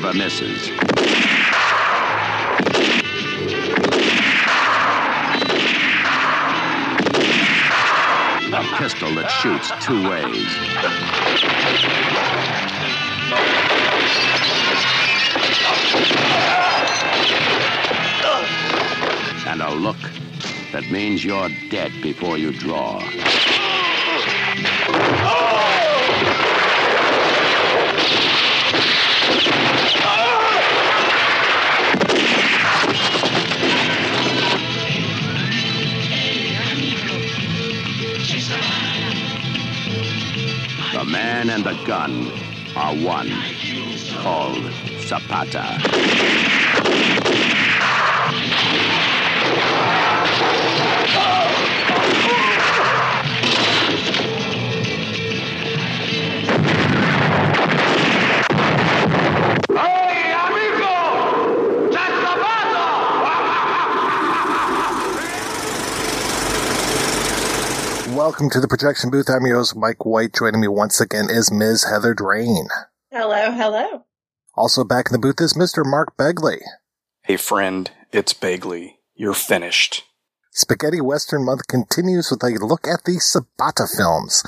Never misses. A pistol that shoots two ways. And a look that means you're dead before you draw. Oh! Man and the gun are one, called Sabata. Hey, Welcome to the projection booth. I'm your host, Mike White. Joining me once again is Ms. Heather Drain. Hello, hello. Also back in the booth is Mr. Mark Begley. Hey friend, it's Begley. You're finished. Spaghetti Western Month continues with a look at the Sabata films.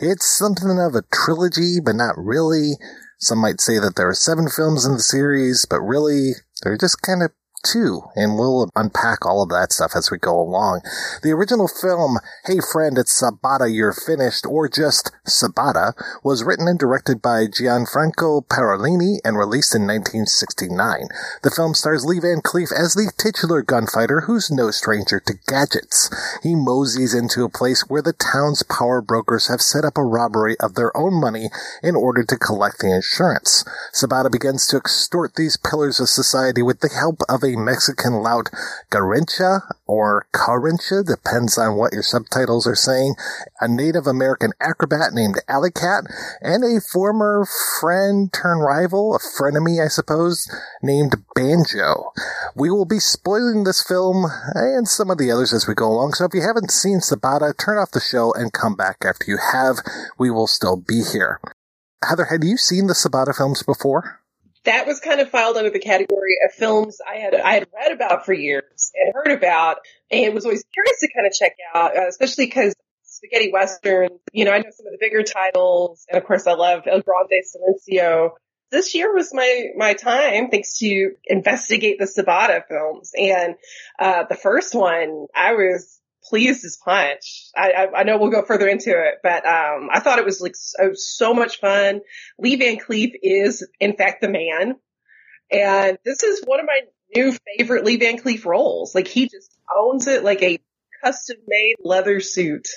It's something of a trilogy, but not really. Some might say that there are seven films in the series, but really, they're just kind of two, and we'll unpack all of that stuff as we go along. The original film, Hey Friend, It's Sabata, You're Finished, or just Sabata, was written and directed by Gianfranco Parolini and released in 1969. The film stars Lee Van Cleef as the titular gunfighter who's no stranger to gadgets. He moseys into a place where the town's power brokers have set up a robbery of their own money in order to collect the insurance. Sabata begins to extort these pillars of society with the help of a Mexican lout, Garincha, or Carincha, depends on what your subtitles are saying, a Native American acrobat named Alley Cat, and a former friend turned rival, a frenemy, I suppose, named Banjo. We will be spoiling this film and some of the others as we go along, so if you haven't seen Sabata, turn off the show and come back after you have. We will still be here. Heather, had you seen the Sabata films before? That was kind of filed under the category of films I had I had read about for years and heard about, and was always curious to kind of check out, uh, especially because spaghetti westerns. You know, I know some of the bigger titles, and of course, I love El Grande Silencio. This year was my my time, thanks to investigate the Sabata films, and uh, the first one I was pleased as punch. I, I, I know we'll go further into it, but um, I thought it was like so, so much fun. Lee Van Cleef is in fact the man, and this is one of my new favorite Lee Van Cleef roles. Like he just owns it like a custom made leather suit.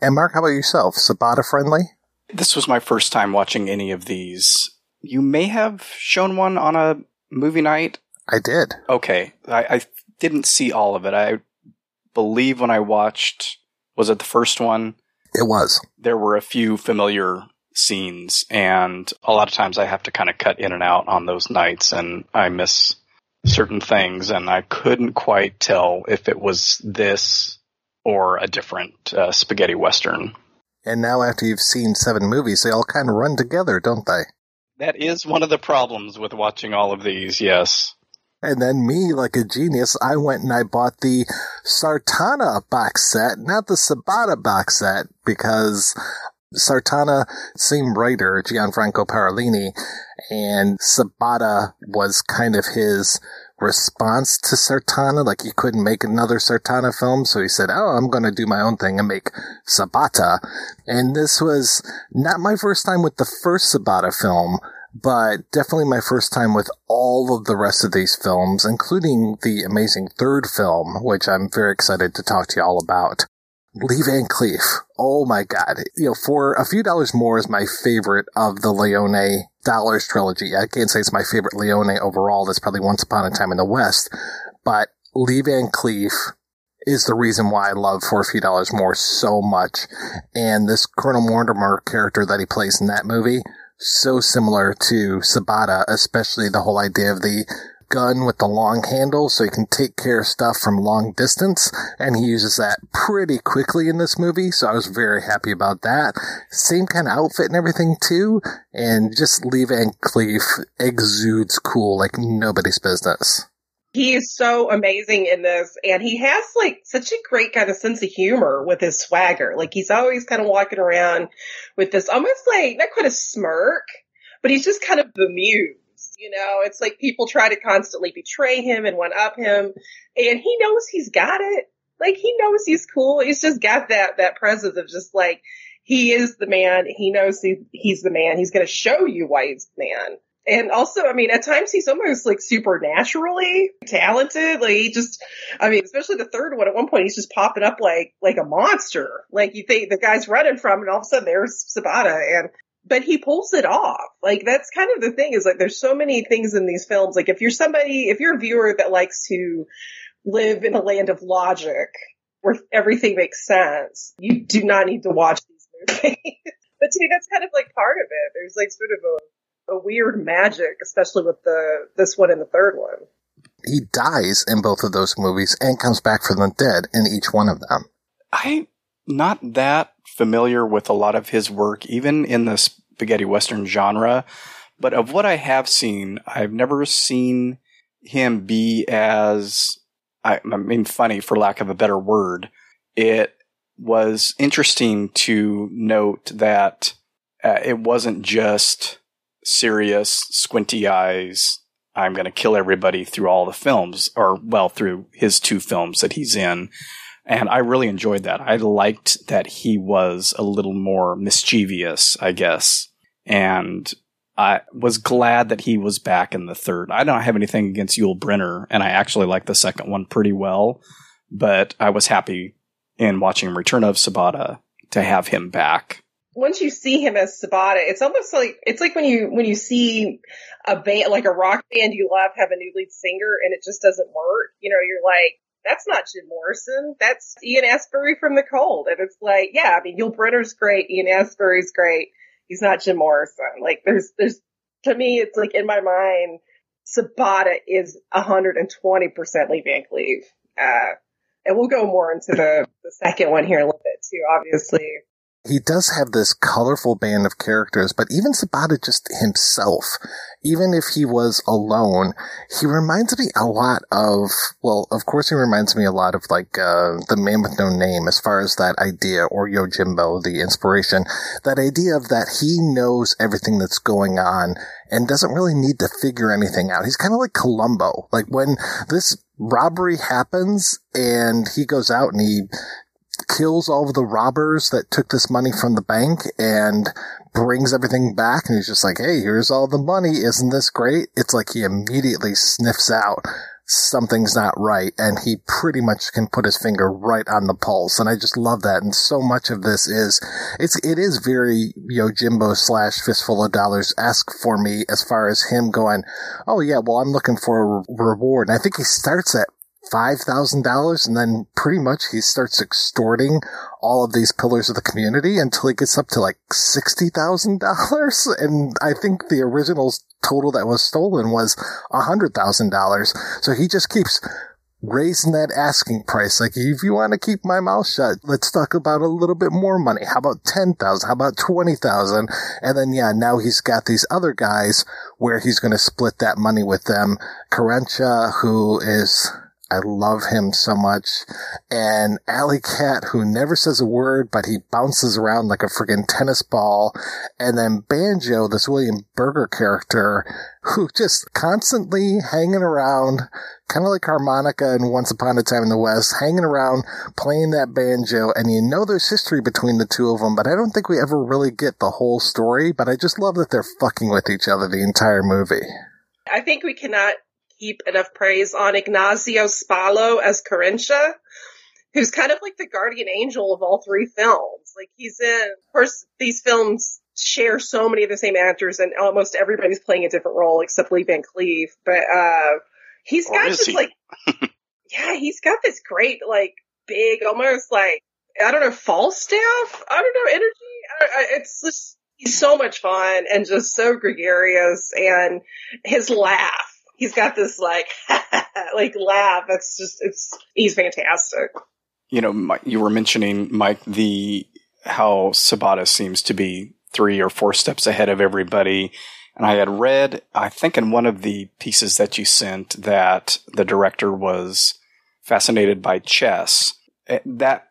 And Mark, how about yourself? Sabata friendly? This was my first time watching any of these. You may have shown one on a movie night. I did. Okay. I, I didn't see all of it. I believe when I watched, was it the first one? It was. There were a few familiar scenes, and a lot of times I have to kind of cut in and out on those nights, and I miss certain things, and I couldn't quite tell if it was this or a different uh, spaghetti western. And now, after you've seen seven movies, they all kind of run together, don't they? That is one of the problems with watching all of these, yes. And then me, like a genius, I went and I bought the Sartana box set, not the Sabata box set, because Sartana, same writer, Gianfranco Parolini, and Sabata was kind of his response to Sartana. Like he couldn't make another Sartana film, so he said, "Oh, I'm going to do my own thing and make Sabata." And this was not my first time with the first Sabata film, but definitely my first time with all of the rest of these films, including the amazing third film, which I'm very excited to talk to you all about. Lee Van Cleef. Oh my god. You know, for a few dollars more is my favorite of the Leone Dollars trilogy. I can't say it's my favorite Leone overall. That's probably Once Upon a Time in the West. But Lee Van Cleef is the reason why I love For a Few Dollars More so much. And this Colonel Mortimer character that he plays in that movie, so similar to Sabata, especially the whole idea of the gun with the long handle so he can take care of stuff from long distance. And he uses that pretty quickly in this movie. So I was very happy about that. Same kind of outfit and everything too. And just Lee Van Cleef exudes cool like nobody's business. He is so amazing in this, and he has like such a great kind of sense of humor with his swagger. Like he's always kind of walking around with this almost like not quite a smirk, but he's just kind of bemused. You know, it's like people try to constantly betray him and one up him, and he knows he's got it. Like he knows he's cool. He's just got that that presence of just like he is the man. He knows he, he's the man. He's going to show you why he's the man. And also, I mean, at times he's almost like supernaturally talented. Like he just, I mean, especially the third one. At one point, he's just popping up like like a monster. Like you think the guy's running from, and all of a sudden there's Sabata, and but he pulls it off. Like that's kind of the thing is like there's so many things in these films. Like if you're somebody, if you're a viewer that likes to live in a land of logic where everything makes sense, you do not need to watch these movies. but to me, that's kind of like part of it. There's like sort of a, a weird magic, especially with the this one and the third one. He dies in both of those movies and comes back from the dead in each one of them. I'm not that familiar with a lot of his work, even in the spaghetti western genre. But of what I have seen, I've never seen him be as, I, I mean, funny for lack of a better word. It was interesting to note that uh, it wasn't just serious, squinty eyes. I'm going to kill everybody through all the films, or well, through his two films that he's in. And I really enjoyed that. I liked that he was a little more mischievous, I guess. And I was glad that he was back in the third. I don't have anything against Yul Brynner, and I actually like the second one pretty well. But I was happy in watching Return of Sabata to have him back. Once you see him as Sabata, it's almost like it's like when you when you see a band like a rock band you love have a new lead singer and it just doesn't work. You know, you're like, that's not Jim Morrison. That's Ian Astbury from The Cult. And it's like, yeah, I mean, Yul Brynner's great. Ian Astbury's great. He's not Jim Morrison. Like, there's, there's, to me, it's like in my mind, Sabata is 120% Lee Van Cleef. Uh, and we'll go more into the, the second one here a little bit too, obviously he does have this colorful band of characters, but even Sabata just himself, even if he was alone, he reminds me a lot of, well, of course he reminds me a lot of like, uh, the man with no name as far as that idea, or Yojimbo, the inspiration, that idea of that he knows everything that's going on and doesn't really need to figure anything out. He's kind of like Columbo. Like when this robbery happens and he goes out and he kills all of the robbers that took this money from the bank and brings everything back and he's just like, Hey, here's all the money. Isn't this great? It's like he immediately sniffs out something's not right and he pretty much can put his finger right on the pulse and i just love that and so much of this is it's it is very yojimbo slash fistful of dollars esque for me as far as him going oh yeah well i'm looking for a reward and i think he starts at $5,000 and then pretty much he starts extorting all of these pillars of the community until he gets up to like $60,000. And I think the original total that was stolen was $100,000. So he just keeps raising that asking price. Like, if you want to keep my mouth shut, let's talk about a little bit more money. How about 10,000? How about 20,000? And then, yeah, now he's got these other guys where he's going to split that money with them. Karencha, who is I love him so much. And Alley Cat, who never says a word, but he bounces around like a friggin' tennis ball. And then Banjo, this William Berger character, who just constantly hanging around, kind of like harmonica and Once Upon a Time in the West, hanging around, playing that banjo. And you know there's history between the two of them, but I don't think we ever really get the whole story. But I just love that they're fucking with each other the entire movie. I think we cannot heap enough praise on Ignacio Spalla as Karencha, who's kind of like the guardian angel of all three films. Like he's in, of course, these films share so many of the same actors and almost everybody's playing a different role except Lee Van Cleef. But, uh, he's Or got is this he? like, yeah, he's got this great, like, big, almost like, I don't know, Falstaff? I don't know, energy? I, I, it's just, he's so much fun and just so gregarious and his laugh. He's got this like, like laugh. That's just, it's, he's fantastic. you know, you were mentioning Mike the how Sabata seems to be three or four steps ahead of everybody. And I had read, I think in one of the pieces that you sent, that the director was fascinated by chess. Eh, That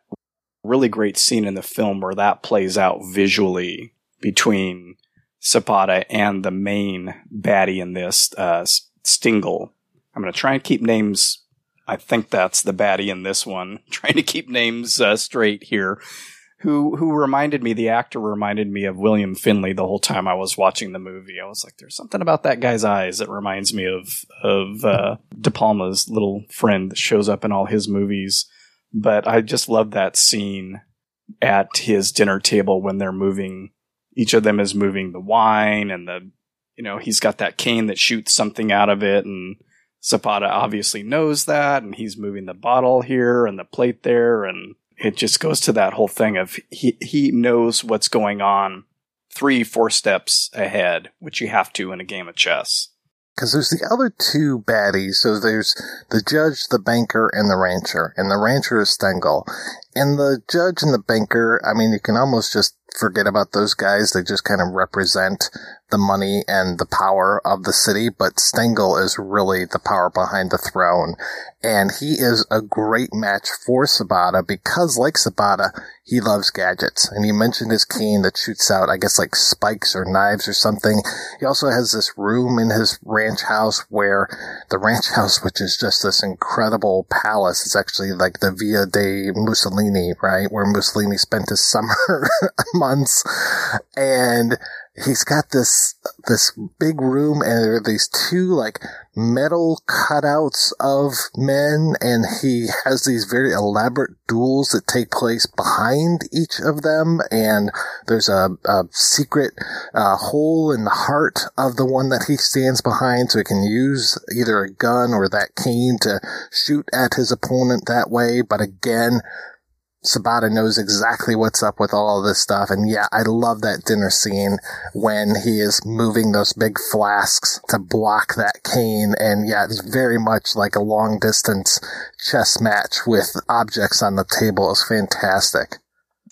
really great scene in the film where that plays out visually between Sabata and the main baddie in this, uh, Stengel. I'm going to try and keep names I think that's the baddie in this one. Trying to keep names uh, straight here. Who who reminded me? The actor reminded me of William Finley the whole time I was watching the movie. I was like, "There's something about that guy's eyes that reminds me of of uh, De Palma's little friend that shows up in all his movies." But I just love that scene at his dinner table when they're moving. Each of them is moving the wine, and the you know he's got that cane that shoots something out of it, and Sabata obviously knows that, and he's moving the bottle here and the plate there, and it just goes to that whole thing of he he knows what's going on three, four steps ahead, which you have to in a game of chess. Because there's the other two baddies. So there's the judge, the banker, and the rancher. And the rancher is Stengel. And the judge and the banker, I mean, you can almost just forget about those guys. They just kind of represent the money and the power of the city. But Stengel is really the power behind the throne. And he is a great match for Sabata because, like Sabata, he loves gadgets. And he mentioned his cane that shoots out, I guess, like spikes or knives or something. He also has this room in his ranch house where the ranch house, which is just this incredible palace, is actually like the Villa de Mussolini, right? Where Mussolini spent his summer months. And he's got this this big room and there are these two like metal cutouts of men and he has these very elaborate duels that take place behind each of them and there's a, a secret uh, hole in the heart of the one that he stands behind so he can use either a gun or that cane to shoot at his opponent that way. But again Sabata knows exactly what's up with all of this stuff. And yeah, I love that dinner scene when he is moving those big flasks to block that cane. And yeah, it's very much like a long distance chess match with objects on the table. It's fantastic.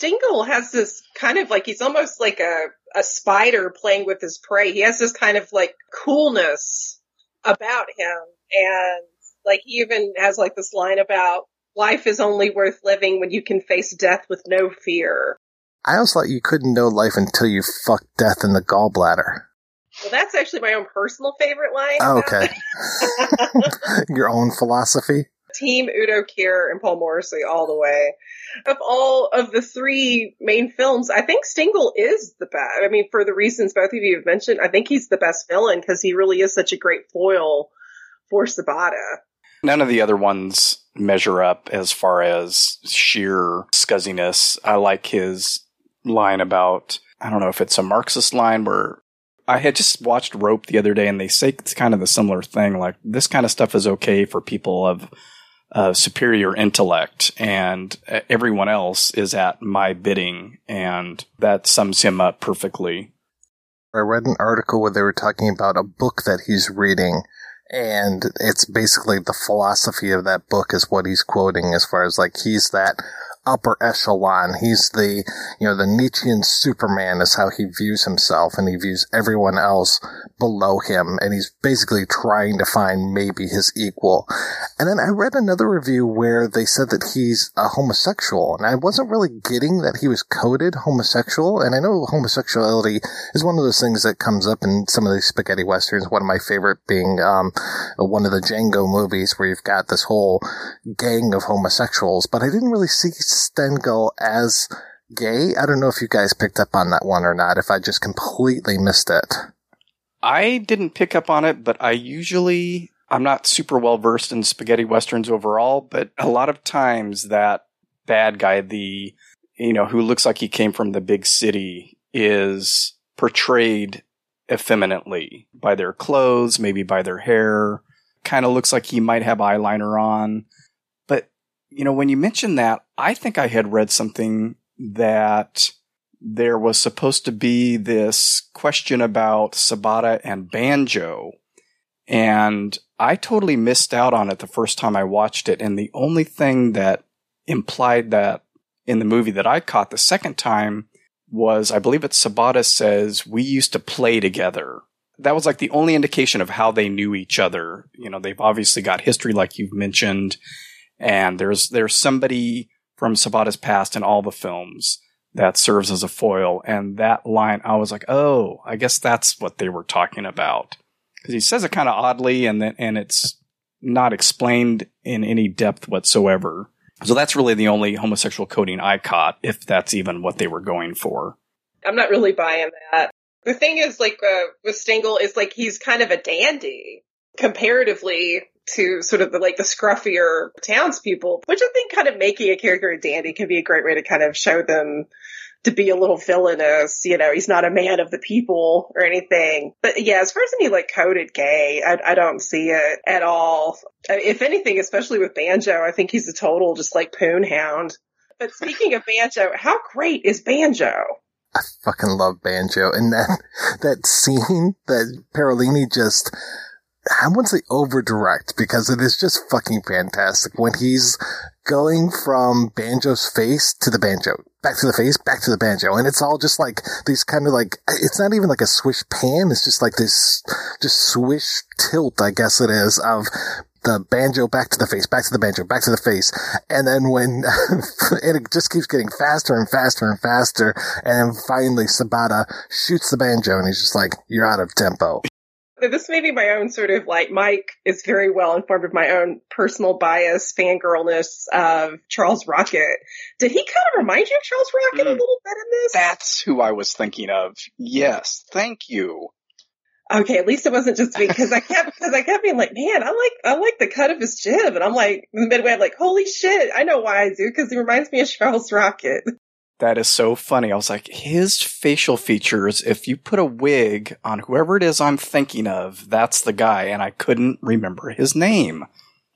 Stengel has this kind of like he's almost like a a spider playing with his prey. He has this kind of like coolness about him, and like he even has like this line about life is only worth living when you can face death with no fear. I always thought you couldn't know life until you fucked death in the gallbladder. Well, that's actually my own personal favorite line. Oh, okay. Your own philosophy? Team Udo Kier and Paul Morrissey all the way. Of all of the three main films, I think Stengel is the best. I mean, for the reasons both of you have mentioned, I think he's the best villain because he really is such a great foil for Sabata. None of the other ones measure up as far as sheer scuzziness. I like his line about, I don't know if it's a Marxist line where I had just watched Rope the other day and they say it's kind of a similar thing. Like this kind of stuff is okay for people of uh, superior intellect and everyone else is at my bidding. And that sums him up perfectly. I read an article where they were talking about a book that he's reading and it's basically the philosophy of that book is what he's quoting as far as like he's that upper echelon. He's the, you know, the Nietzschean Superman is how he views himself and he views everyone else below him. And he's basically trying to find maybe his equal. And then I read another review where they said that he's a homosexual and I wasn't really getting that he was coded homosexual. And I know homosexuality is one of those things that comes up in some of these spaghetti westerns. One of my favorite being, um, one of the Django movies where you've got this whole gang of homosexuals, but I didn't really see Stengel as gay. I don't know if you guys picked up on that one or not, if I just completely missed it. I didn't pick up on it, but I usually, I'm not super well versed in spaghetti westerns overall, but a lot of times that bad guy, the, you know, who looks like he came from the big city is portrayed effeminately by their clothes, maybe by their hair. Kind of looks like he might have eyeliner on you know, when you mentioned that, I think I had read something that there was supposed to be this question about Sabata and banjo. And I totally missed out on it the first time I watched it. And the only thing that implied that in the movie that I caught the second time was, I believe it's Sabata says, we used to play together. That was like the only indication of how they knew each other. You know, they've obviously got history, like you've mentioned and there's there's somebody from Sabata's past in all the films that serves as a foil. And that line, I was like, oh, I guess that's what they were talking about because he says it kind of oddly, and then and it's not explained in any depth whatsoever. So that's really the only homosexual coding I caught, if that's even what they were going for. I'm not really buying that. The thing is, like uh, with Stengel, is like he's kind of a dandy comparatively to sort of the like the scruffier townspeople, which I think kind of making a character a dandy can be a great way to kind of show them to be a little villainous. You know, he's not a man of the people or anything. But yeah, as far as any like coded gay, I, I don't see it at all. Uh, if anything, especially with Banjo, I think he's a total just like poon hound. But speaking of Banjo, how great is Banjo? I fucking love Banjo. And that, that scene that Parolini just, I wouldn't say over direct because it is just fucking fantastic when he's going from Banjo's face to the banjo, back to the face, back to the banjo. And it's all just like these kind of like, it's not even like a swish pan. It's just like this, just swish tilt, I guess it is, of the banjo back to the face, back to the banjo, back to the face. And then when, and it just keeps getting faster and faster and faster. And then finally Sabata shoots the banjo and he's just like, you're out of tempo this may be my own sort of like Mike is very well informed of my own personal bias, fangirlness of Charles Rocket. Did he kind of remind you of Charles Rocket mm. a little bit in this? That's who I was thinking of. Yes, thank you. Okay, at least it wasn't just me because I kept because I kept being like, man, I like I like the cut of his jib, and I'm like in the midway, I'm like, holy shit, I know why I do because he reminds me of Charles Rocket. That is so funny. I was like, his facial features, if you put a wig on whoever it is I'm thinking of, that's the guy. And I couldn't remember his name.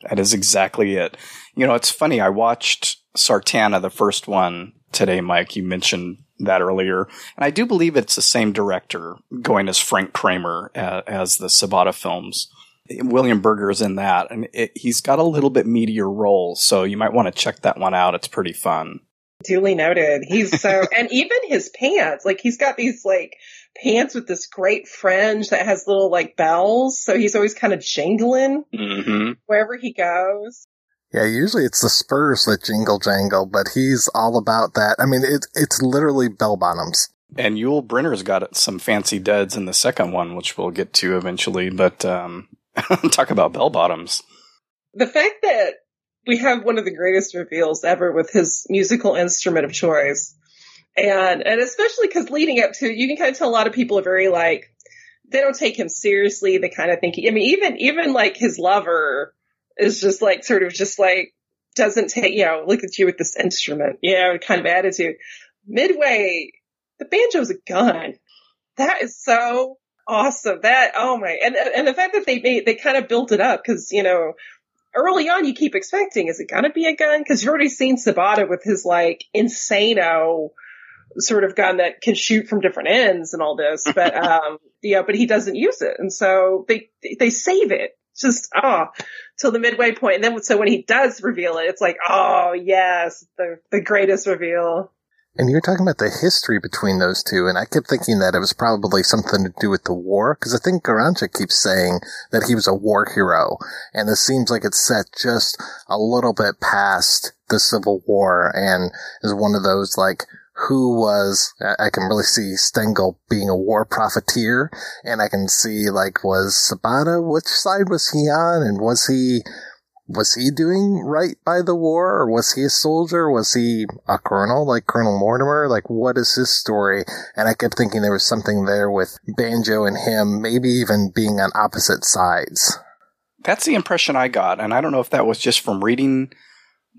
That is exactly it. You know, it's funny. I watched Sartana, the first one today, Mike. You mentioned that earlier. And I do believe it's the same director going as Frank Kramer uh, as the Sabata films. William Berger is in that, and it, he's got a little bit meatier role, so you might want to check that one out. It's pretty fun. Duly noted. He's so, and even his pants, like he's got these like pants with this great fringe that has little like bells. So he's always kind of jingling mm-hmm. wherever he goes. Yeah, usually it's the spurs that jingle jangle, but he's all about that. I mean, it's it's literally bell bottoms. And Yul Brynner's got some fancy duds in the second one, which we'll get to eventually. But um, talk about bell bottoms. The fact that we have one of the greatest reveals ever with his musical instrument of choice. And, and especially because leading up to, you can kind of tell a lot of people are very like, they don't take him seriously. They kind of think, I mean, even, even like his lover, is just like sort of just like doesn't take you know look at you with this instrument you know kind of attitude. Midway, the banjo's a gun. That is so awesome. That oh my and and the fact that they made they kind of built it up because you know early on you keep expecting is it gonna be a gun? Because you've already seen Sabata with his like insano sort of gun that can shoot from different ends and all this, but um yeah, but he doesn't use it, and so they they save it just ah oh, till the midway point, and then so when he does reveal it, it's like oh yes, the the greatest reveal. And you're talking about the history between those two, and I kept thinking that it was probably something to do with the war, because I think Garancha keeps saying that he was a war hero, and this seems like it's set just a little bit past the Civil War, and is one of those like, who was, I can really see Stengel being a war profiteer, and I can see like, was Sabata, which side was he on, and was he, was he doing right by the war or was he a soldier? Was he a colonel like Colonel Mortimer? Like what is his story? And I kept thinking there was something there with Banjo and him, maybe even being on opposite sides. That's the impression I got. And I don't know if that was just from reading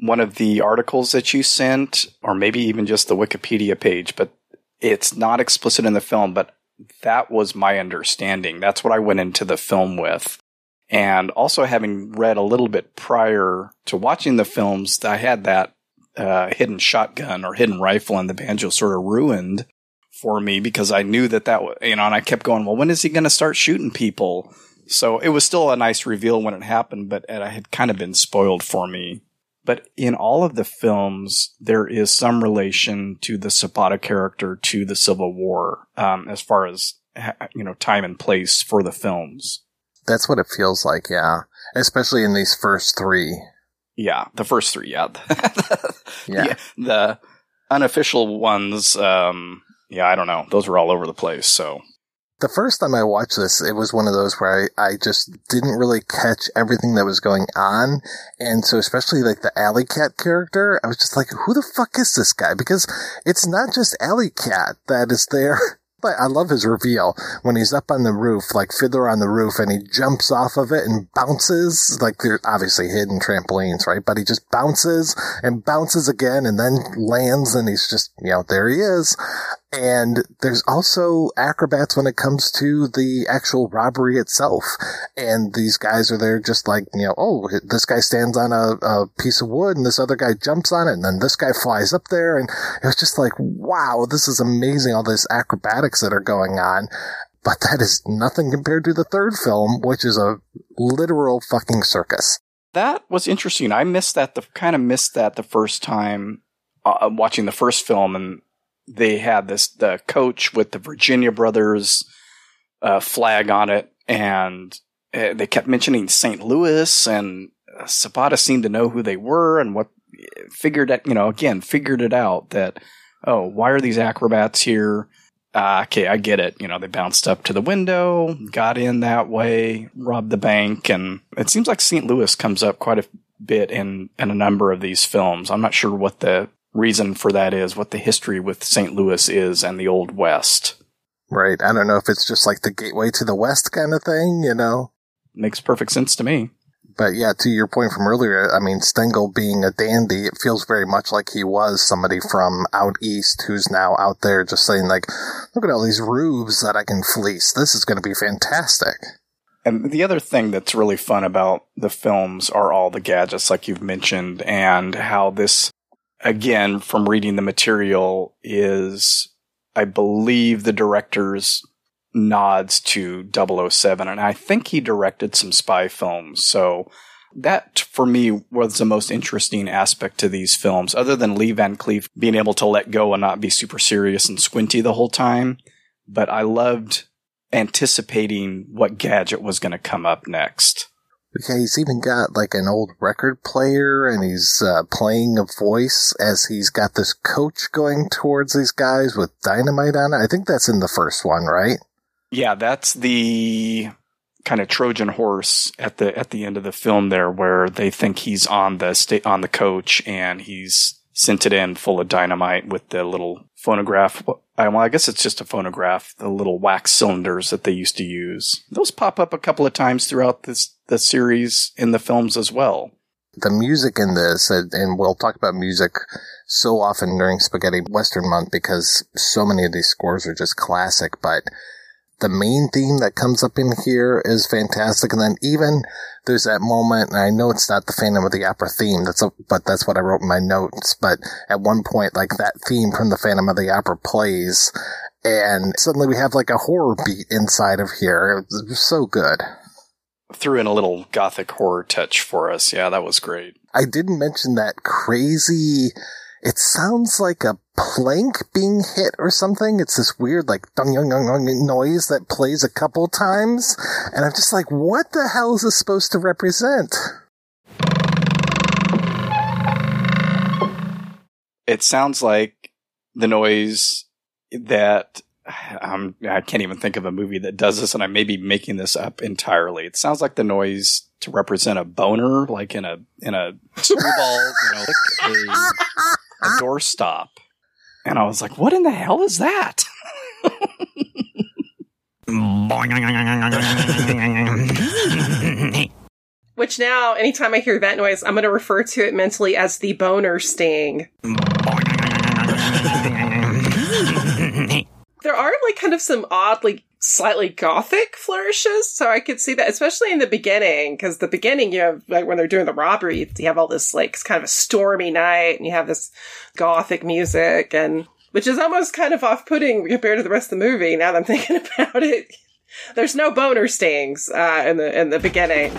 one of the articles that you sent or maybe even just the Wikipedia page, but it's not explicit in the film, but that was my understanding. That's what I went into the film with. And also having read a little bit prior to watching the films, I had that uh, hidden shotgun or hidden rifle in the banjo sort of ruined for me because I knew that that was, you know, and I kept going, well, when is he going to start shooting people? So it was still a nice reveal when it happened, but it had kind of been spoiled for me. But in all of the films, there is some relation to the Sabata character to the Civil War, um, as far as, you know, time and place for the films. That's what it feels like, yeah. Especially in these first three. Yeah, the first three, yeah. yeah. yeah. The unofficial ones, um, yeah, I don't know. Those were all over the place, so. The first time I watched this, it was one of those where I, I just didn't really catch everything that was going on. And so especially like the Alley Cat character, I was just like, who the fuck is this guy? Because it's not just Alley Cat that is there I love his reveal when he's up on the roof, like Fiddler on the roof, and he jumps off of it and bounces. Like they're obviously hidden trampolines, right? But he just bounces and bounces again and then lands and he's just, you know, there he is. And there's also acrobats when it comes to the actual robbery itself. And these guys are there just like, you know, oh, this guy stands on a, a piece of wood and this other guy jumps on it and then this guy flies up there. And it was just like, wow, this is amazing. All this acrobatics that are going on. But that is nothing compared to the third film, which is a literal fucking circus. That was interesting. I missed that, the kind of missed that the first time uh, watching the first film and they had this the coach with the Virginia Brothers uh, flag on it, and uh, they kept mentioning St. Louis, and uh, Sabata seemed to know who they were and what figured it. You know, again, figured it out that oh, why are these acrobats here? Uh, okay, I get it. You know, they bounced up to the window, got in that way, robbed the bank, and it seems like St. Louis comes up quite a bit in in a number of these films. I'm not sure what the reason for that is, what the history with St. Louis is and the Old West. Right. I don't know if it's just like the gateway to the West kind of thing, you know? Makes perfect sense to me. But yeah, to your point from earlier, I mean, Stengel being a dandy, it feels very much like he was somebody from out east who's now out there just saying like, look at all these rubes that I can fleece. This is going to be fantastic. And the other thing that's really fun about the films are all the gadgets, like you've mentioned, and how this again, from reading the material, is I believe the director's nods to 007. And I think he directed some spy films. So that for me was the most interesting aspect to these films, other than Lee Van Cleef being able to let go and not be super serious and squinty the whole time. But I loved anticipating what gadget was going to come up next. Yeah, he's even got like an old record player and he's uh, playing a voice as he's got this coach going towards these guys with dynamite on it. I think that's in the first one, right? Yeah, that's the kind of Trojan horse at the at the end of the film there where they think he's on the state on the coach and he's sent it in full of dynamite with the little phonograph. Well, I guess it's just a phonograph, the little wax cylinders that they used to use. Those pop up a couple of times throughout this the series in the films as well. The music in this, and we'll talk about music so often during Spaghetti Western Month because so many of these scores are just classic, but the main theme that comes up in here is fantastic. And then even there's that moment, and I know it's not the Phantom of the Opera theme, that's a, but that's what I wrote in my notes. But at one point, like that theme from the Phantom of the Opera plays, and suddenly we have like a horror beat inside of here. It was so good. Threw in a little gothic horror touch for us. Yeah, that was great. I didn't mention that crazy it sounds like a plank being hit or something. It's this weird, like, dung, dung, dung, dung noise that plays a couple times. And I'm just like, what the hell is this supposed to represent? It sounds like the noise that um, I can't even think of a movie that does this, and I may be making this up entirely. It sounds like the noise to represent a boner, like in a in a screwball, you know, like a a doorstop. And I was like, what in the hell is that? Which now, anytime I hear that noise, I'm going to refer to it mentally as the boner sting. There are like kind of some oddly slightly gothic flourishes. So I could see that, especially in the beginning, because the beginning, you have, like, when they're doing the robbery, you have all this, like, kind of a stormy night, and you have this gothic music, and, which is almost kind of off putting compared to the rest of the movie, now that I'm thinking about it. There's no boner stings, uh, in the, in the beginning.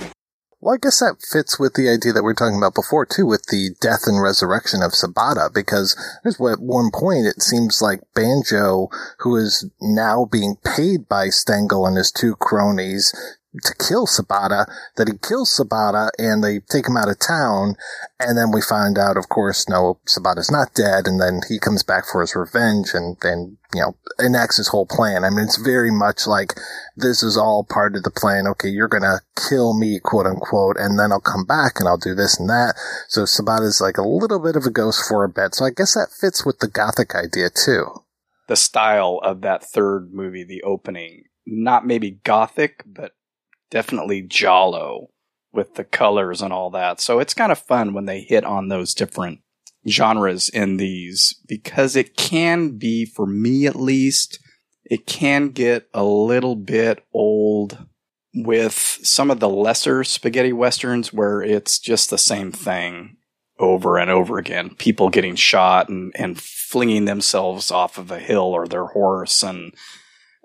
Well, I guess that fits with the idea that we are talking about before too, with the death and resurrection of Sabata, because there's at one point it seems like Banjo, who is now being paid by Stengel and his two cronies to kill Sabata, that he kills Sabata and they take him out of town. And then we find out, of course, no, Sabata's not dead. And then he comes back for his revenge and then, you know, enacts his whole plan. I mean, it's very much like this is all part of the plan. Okay, you're going to kill me, quote unquote, and then I'll come back and I'll do this and that. So Sabata's like a little bit of a ghost for a bit. So I guess that fits with the gothic idea too. The style of that third movie, the opening, not maybe gothic, but definitely giallo with the colors and all that. So it's kind of fun when they hit on those different genres in these because it can be, for me at least, it can get a little bit old with some of the lesser spaghetti westerns where it's just the same thing over and over again. People getting shot and, and flinging themselves off of a hill or their horse and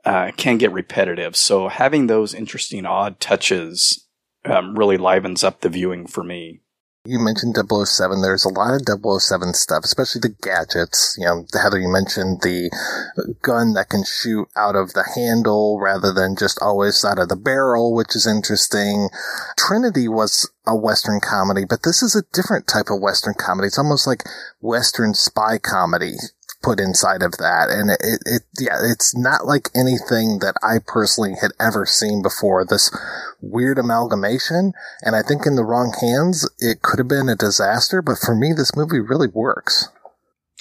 uh, can get repetitive. So having those interesting, odd touches um, really livens up the viewing for me. You mentioned 007. There's a lot of 007 stuff, especially the gadgets. You know, Heather, you mentioned the gun that can shoot out of the handle rather than just always out of the barrel, which is interesting. Trinity was a Western comedy, but this is a different type of Western comedy. It's almost like Western spy comedy put inside of that. And it, it, yeah, it's not like anything that I personally had ever seen before. This weird amalgamation. And I think in the wrong hands, it could have been a disaster. But for me, this movie really works.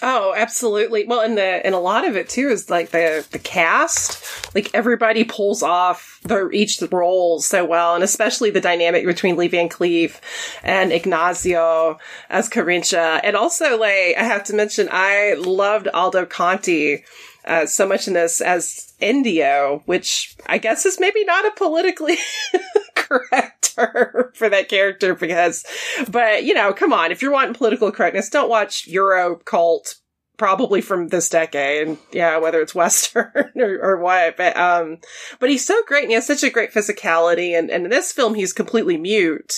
Oh, absolutely. Well, and the and a lot of it too is like the the cast, like everybody pulls off their each role so well, and especially the dynamic between Lee Van Cleef and Ignacio as Carincha, and also like I have to mention I loved Aldo Conti uh, so much in this as Indio, which I guess is maybe not a politically correct for that character because, but you know, come on, if you're wanting political correctness, don't watch Euro cult probably from this decade. Yeah, whether it's Western or, or what. But um but he's so great and he has such a great physicality and, and in this film he's completely mute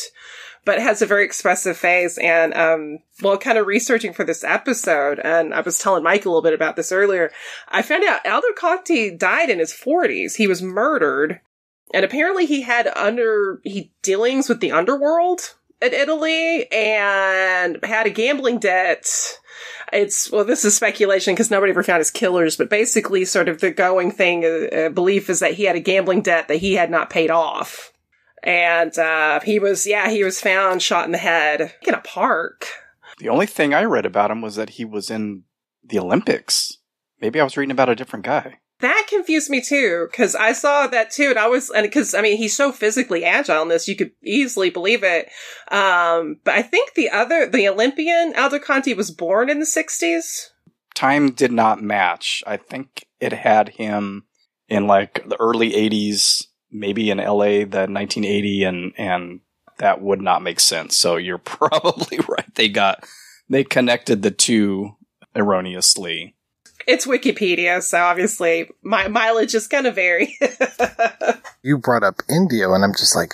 but has a very expressive face. And, um, well, kind of researching for this episode, and I was telling Mike a little bit about this earlier, I found out Aldo Conti died in his 40s. He was murdered, and apparently he had under, he dealings with the underworld in Italy and had a gambling debt. It's, well, this is speculation because nobody ever found his killers, but basically, sort of the going thing, uh, uh, belief is that he had a gambling debt that he had not paid off and uh, he was, yeah, he was found shot in the head in a park. The only thing I read about him was that he was in the Olympics. Maybe I was reading about a different guy. That confused me too, because I saw that too, and I was, and because I mean, he's so physically agile in this, you could easily believe it. Um, but I think the other, the Olympian Aldo Conti was born in the '60s. Time did not match. I think it had him in like the early '80s, maybe in LA, the 1980, and and that would not make sense. So you're probably right. They got they connected the two erroneously. It's Wikipedia, so obviously my mileage is going to vary. you brought up Indio, and I'm just like,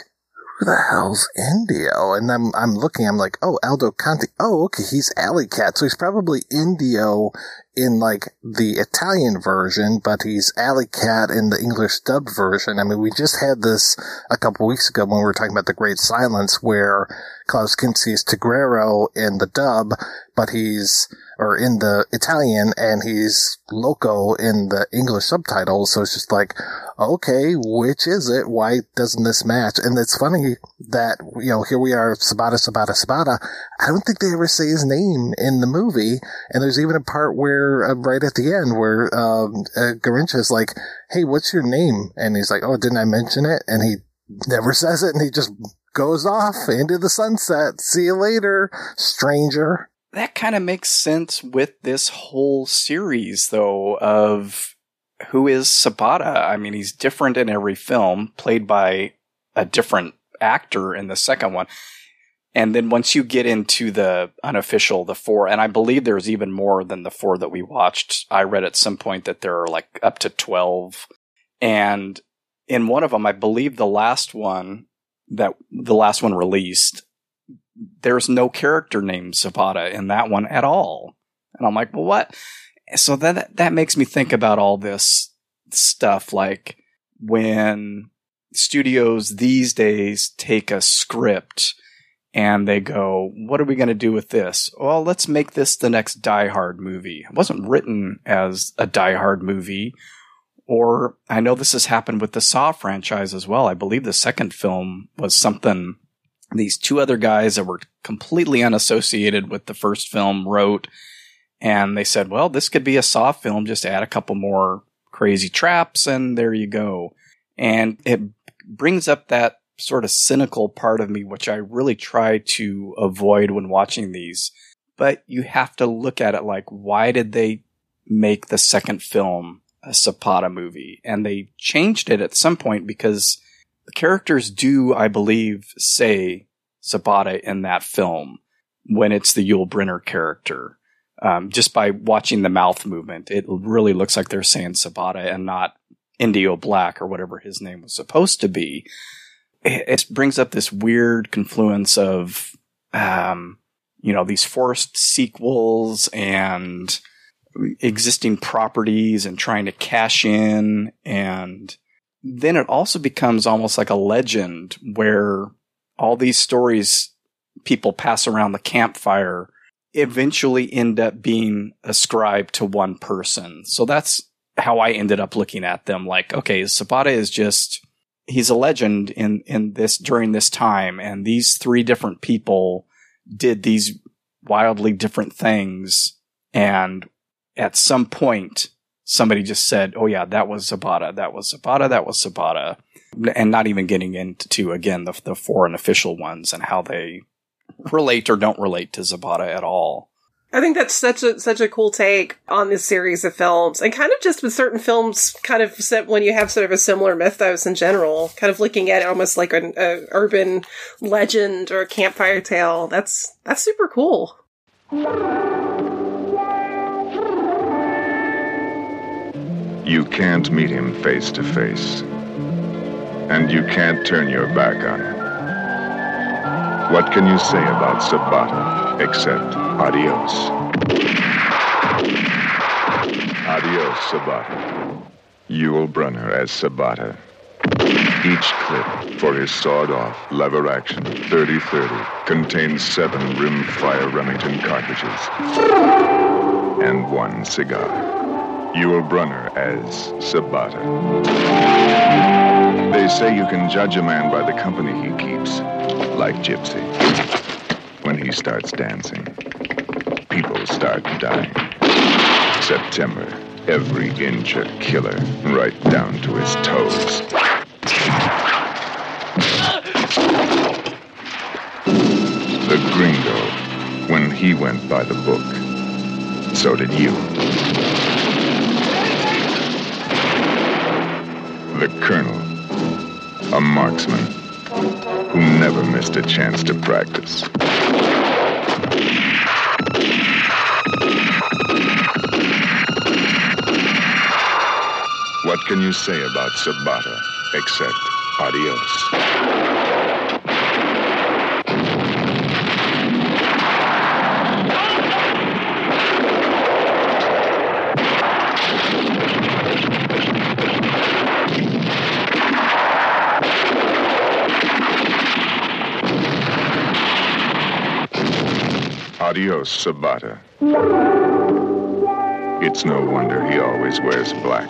who the hell's Indio? And I'm I'm looking, I'm like, oh, Aldo Canti. Oh, okay, he's Alley Cat, so he's probably Indio in like the Italian version, but he's Alley Cat in the English dubbed version. I mean, we just had this a couple weeks ago when we were talking about the Great Silence, where Klaus Kinski is Tigrero in the dub, but he's or in the Italian and he's Loco in the English subtitles. So it's just like, okay, which is it? Why doesn't this match? And it's funny that, you know, here we are, Sabata, Sabata, Sabata. I don't think they ever say his name in the movie. And there's even a part where, uh, right at the end, where, um, uh, Garincha is like, hey, what's your name? And he's like, oh, didn't I mention it? And he never says it and he just goes off into the sunset. See you later, stranger that kind of makes sense with this whole series, though, of who is Sabata. I mean, he's different in every film, played by a different actor in the second one. And then once you get into the unofficial, the four, and I believe there's even more than the four that we watched. I read at some point that there are like up to 12. And in one of them, I believe the last one that the last one released, there's no character named Sabata in that one at all. And I'm like, well, what? So that that makes me think about all this stuff, like when studios these days take a script and they go, "What are we going to do with this?" Well, let's make this the next Die Hard movie. It wasn't written as a Die Hard movie. Or I know this has happened with the Saw franchise as well. I believe the second film was something these two other guys that were completely unassociated with the first film wrote and they said well this could be a saw film just add a couple more crazy traps and there you go and it brings up that sort of cynical part of me which i really try to avoid when watching these but you have to look at it like why did they make the second film a Sabata movie and they changed it at some point because the characters do, I believe, say Sabata in that film when it's the Yul Brynner character. Um, just by watching the mouth movement, it really looks like they're saying Sabata and not Indio Black or whatever his name was supposed to be. It, brings up this weird confluence of, um, you know, these forced sequels and existing properties and trying to cash in and then it also becomes almost like a legend where all these stories people pass around the campfire eventually end up being ascribed to one person. So that's how I ended up looking at them. Like, okay, Sabata is just, he's a legend in, in this, during this time. And these three different people did these wildly different things. And at some point, somebody just said, "Oh yeah, that was Sabata, that was Sabata, that was Sabata," and not even getting into again the the foreign official ones and how they relate or don't relate to Sabata at all. I think that's such a such a cool take on this series of films, and kind of just with certain films, kind of when you have sort of a similar mythos in general, kind of looking at it almost like an a urban legend or a campfire tale. That's that's super cool. You can't meet him face to face. And you can't turn your back on him. What can you say about Sabata except adios? Adios, Sabata. Yul Brynner as Sabata. Each clip for his sawed-off lever-action 30-30 contains seven rim-fire Remington cartridges and one cigar. Yul Brynner as Sabata. They say you can judge a man by the company he keeps, like Gypsy, when he starts dancing. people start dying. September, every inch a killer, right down to his toes. The gringo, when he went by the book, so did you. The colonel, a marksman who never missed a chance to practice. What can you say about Sabata except adios? Adios, Sabata. It's no wonder he always wears black.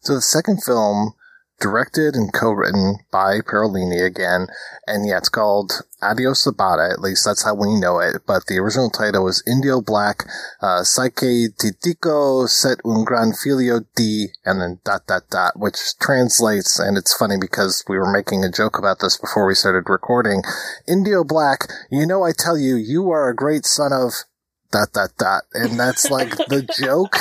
So the second film, directed and co-written by Parolini again, and yeah, it's called Adios Sabata, at least that's how we know it, but the original title was Indio Black, uh, Psyche Titico Set Un Gran Filio di, and then dot dot dot, which translates, and it's funny because we were making a joke about this before we started recording. Indio Black, you know I tell you, you are a great son of dot dot dot. And that's like the joke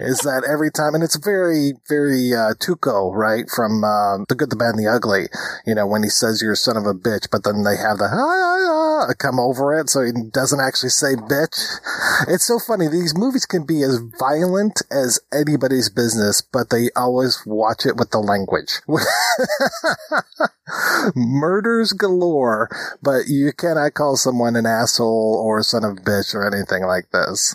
is that every time and it's very very uh tuco right from um the good the bad and the ugly you know when he says you're a son of a bitch but then they have the ah, ah, ah, come over it so he doesn't actually say bitch. It's so funny. These movies can be as violent as anybody's business but they always watch it with the language. Murders galore but you cannot call someone an asshole or a son of a bitch or anything like this.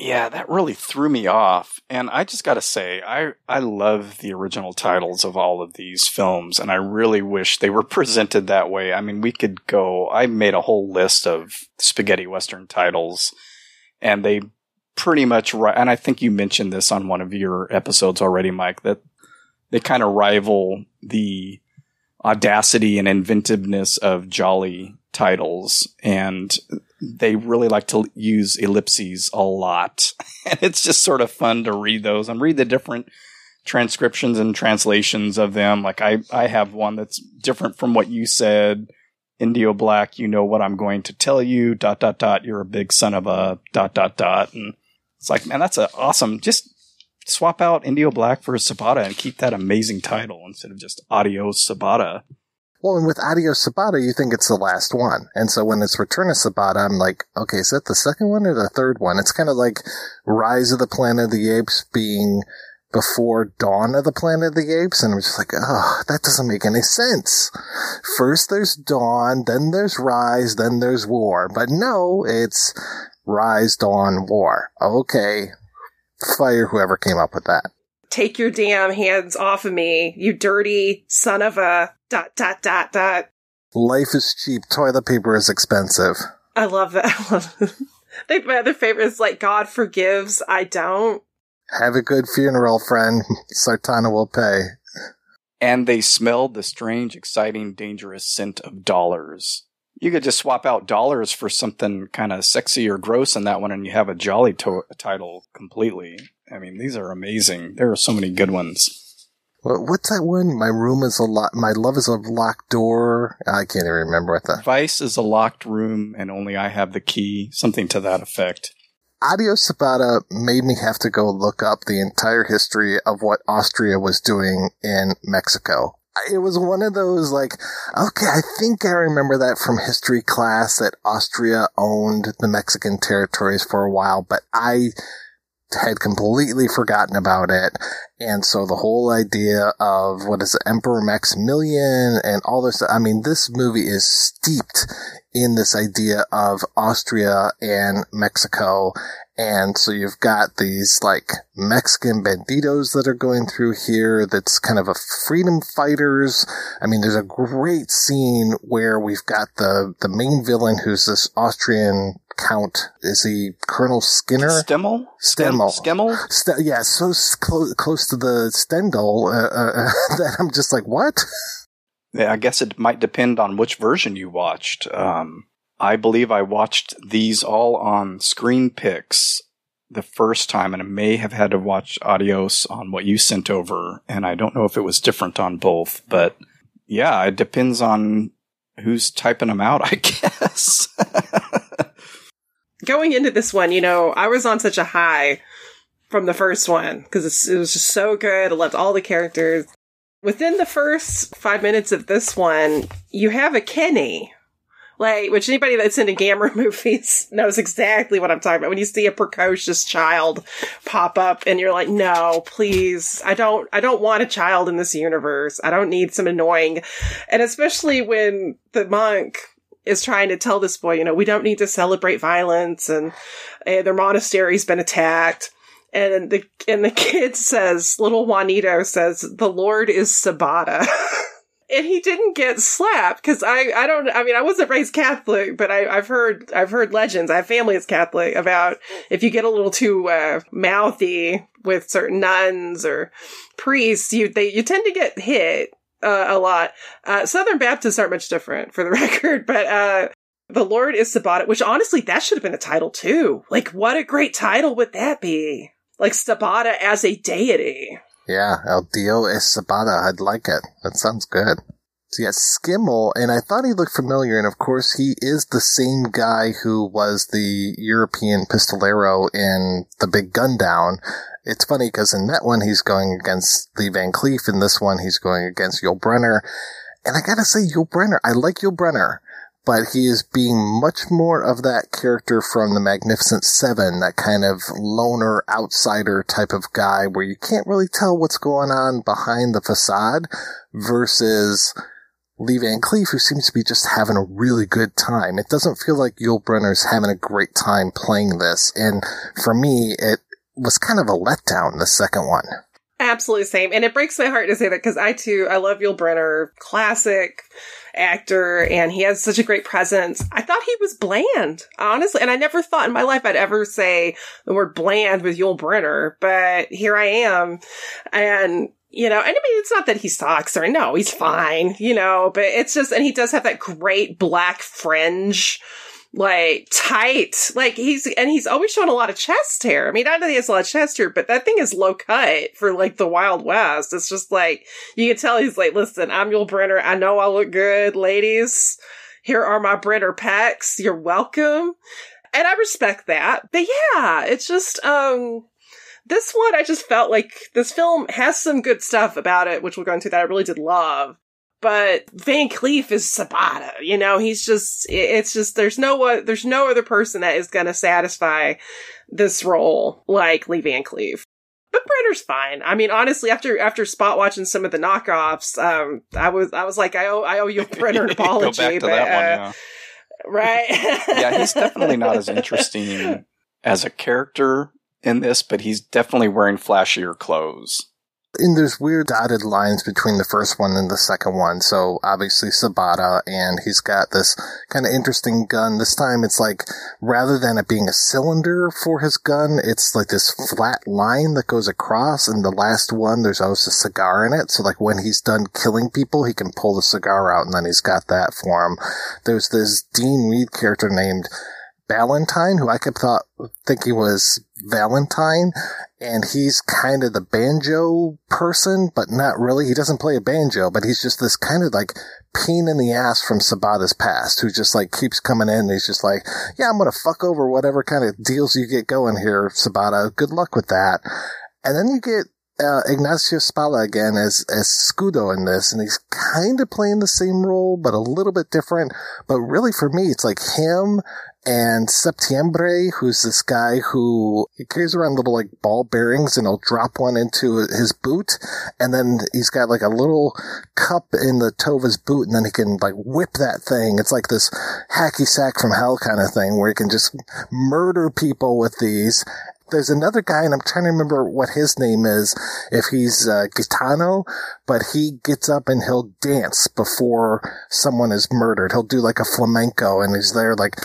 Yeah, that really threw me off. And I just got to say, I, I love the original titles of all of these films, and I really wish they were presented that way. I mean, we could go, I made a whole list of spaghetti western titles, and they pretty much, and I think you mentioned this on one of your episodes already, Mike, that they kind of rival the audacity and inventiveness of giallo titles. And they really like to use ellipses a lot. And it's just sort of fun to read those and read the different transcriptions and translations of them. Like I, I have one that's different from what you said. Indio Black, you know what I'm going to tell you, dot, dot, dot. You're a big son of a dot, dot, dot. And it's like, man, that's a awesome. Just swap out Indio Black for Sabata and keep that amazing title instead of just Adios Sabata. Well, and with Adios Sabata, you think it's the last one. And so when it's Return of Sabata, I'm like, okay, is that the second one or the third one? It's kind of like Rise of the Planet of the Apes being before Dawn of the Planet of the Apes. And I'm just like, oh, that doesn't make any sense. First there's Dawn, then there's Rise, then there's War. But no, it's Rise, Dawn, War. Okay. Fire whoever came up with that take your damn hands off of me, you dirty son of a dot dot dot dot. Life is cheap. Toilet paper is expensive. I love that. I love it. They, my other favorite is like God forgives, I don't. Have a good funeral, friend. Sartana will pay. And they smelled the strange, exciting, dangerous scent of dollars. You could just swap out dollars for something kind of sexy or gross in that one, and you have a giallo to- title completely. I mean, these are amazing. There are so many good ones. What's that one? My room is a lock. My love is a locked door. I can't even remember what that. Vice is a locked room, and only I have the key. Something to that effect. Adios Sabata made me have to go look up the entire history of what Austria was doing in Mexico. It was one of those like, okay, I think I remember that from history class that Austria owned the Mexican territories for a while, but I had completely forgotten about it. And so the whole idea of what is Emperor Maximilian and all this, I mean, this movie is steeped in this idea of Austria and Mexico. And so you've got these like Mexican banditos that are going through here. That's kind of a freedom fighters. I mean, there's a great scene where we've got the, the main villain who's this Austrian Count. Is he Colonel Skinner? Stemmel? Stemmel. Stemmel? St- yeah, so s- clo- close to the Stengel uh, uh, that I'm just like, what? Yeah, I guess it might depend on which version you watched. Um, I believe I watched these all on Screenpix the first time, and I may have had to watch Adios on what you sent over, and I don't know if it was different on both, but yeah, it depends on who's typing them out, I guess. Going into this one, you know, I was on such a high from the first one because it was just so good. I loved all the characters. Within the first five minutes of this one, you have a Kenny. Like, which anybody that's into Gamera movies knows exactly what I'm talking about. When you see a precocious child pop up and you're like, no, please, I don't, I don't want a child in this universe. I don't need some annoying, and especially when the monk is trying to tell this boy, you know, we don't need to celebrate violence and, and their monastery's been attacked. And the, and the kid says, little Juanito says, the Lord is Sabata. and he didn't get slapped because I, I don't I mean I wasn't raised Catholic, but I, I've heard I've heard legends. I have family that's Catholic about if you get a little too uh, mouthy with certain nuns or priests, you they you tend to get hit uh, a lot. Uh, Southern Baptists aren't much different, for the record, but uh, the Lord is Sabata, which honestly that should have been a title too. Like, what a great title would that be? Like Sabata as a deity. Yeah, El Dio es Sabata. I'd like it. That sounds good. So yeah, Skimmel, and I thought he looked familiar, and of course he is the same guy who was the European pistolero in The Big Gun Down. It's funny because in that one he's going against Lee Van Cleef, in this one he's going against Yul Brynner. And I gotta say, Yul Brynner, I like Yul Brynner, but he is being much more of that character from the Magnificent Seven, that kind of loner outsider type of guy where you can't really tell what's going on behind the facade versus Lee Van Cleef, who seems to be just having a really good time. It doesn't feel like Yul Brynner's having a great time playing this. And for me, it was kind of a letdown, the second one. Absolutely same. And it breaks my heart to say that because I too, I love Yul Brynner, classic actor, and he has such a great presence. I thought he was bland, honestly. And I never thought in my life I'd ever say the word bland with Yul Brynner, but here I am. And you know, and I mean, it's not that he sucks or no, he's fine, you know, but it's just, and he does have that great black fringe, like tight, like he's, and he's always showing a lot of chest hair. I mean, I know he has a lot of chest hair, but that thing is low cut for like the Wild West. It's just like, you can tell he's like, listen, I'm Yul Brynner. I know I look good, ladies. Here are my Brynner packs. You're welcome. And I respect that. But yeah, it's just, um, this one, I just felt like this film has some good stuff about it, which we'll go into that I really did love. But Van Cleef is Sabata, you know, he's just, it's just, there's no, one there's no other person that is going to satisfy this role like Lee Van Cleef. But Brynner's fine. I mean, honestly, after after spot watching some of the knockoffs, um, I was I was like, I owe I owe you a Brynner apology. Go back to but, that uh, one, right? yeah. yeah, he's definitely not as interesting as a character in this, but he's definitely wearing flashier clothes. And there's weird dotted lines between the first one and the second one. So obviously Sabata, and he's got this kind of interesting gun. This time it's like, rather than it being a cylinder for his gun, it's like this flat line that goes across. And the last one, there's always a cigar in it. So like when he's done killing people, he can pull the cigar out and then he's got that for him. There's this Dean Reed character named Ballantine, who I kept thought thinking was Valentine, and he's kind of the banjo person, but not really. He doesn't play a banjo, but he's just this kind of like pain in the ass from Sabata's past, who just like keeps coming in. And he's just like, yeah, I'm gonna fuck over whatever kind of deals you get going here, Sabata. Good luck with that. And then you get uh, Ignazio Spalla again as as Scudo in this, and he's kind of playing the same role, but a little bit different. But really, for me, it's like him and Septiembre, who's this guy who he carries around little like ball bearings, and he'll drop one into his boot, and then he's got like a little cup in the toe of his boot, and then he can like whip that thing. It's like this hacky sack from hell kind of thing, where he can just murder people with these there's another guy, and I'm trying to remember what his name is, if he's uh, Gitano, but he gets up and he'll dance before someone is murdered. He'll do like a flamenco, and he's there like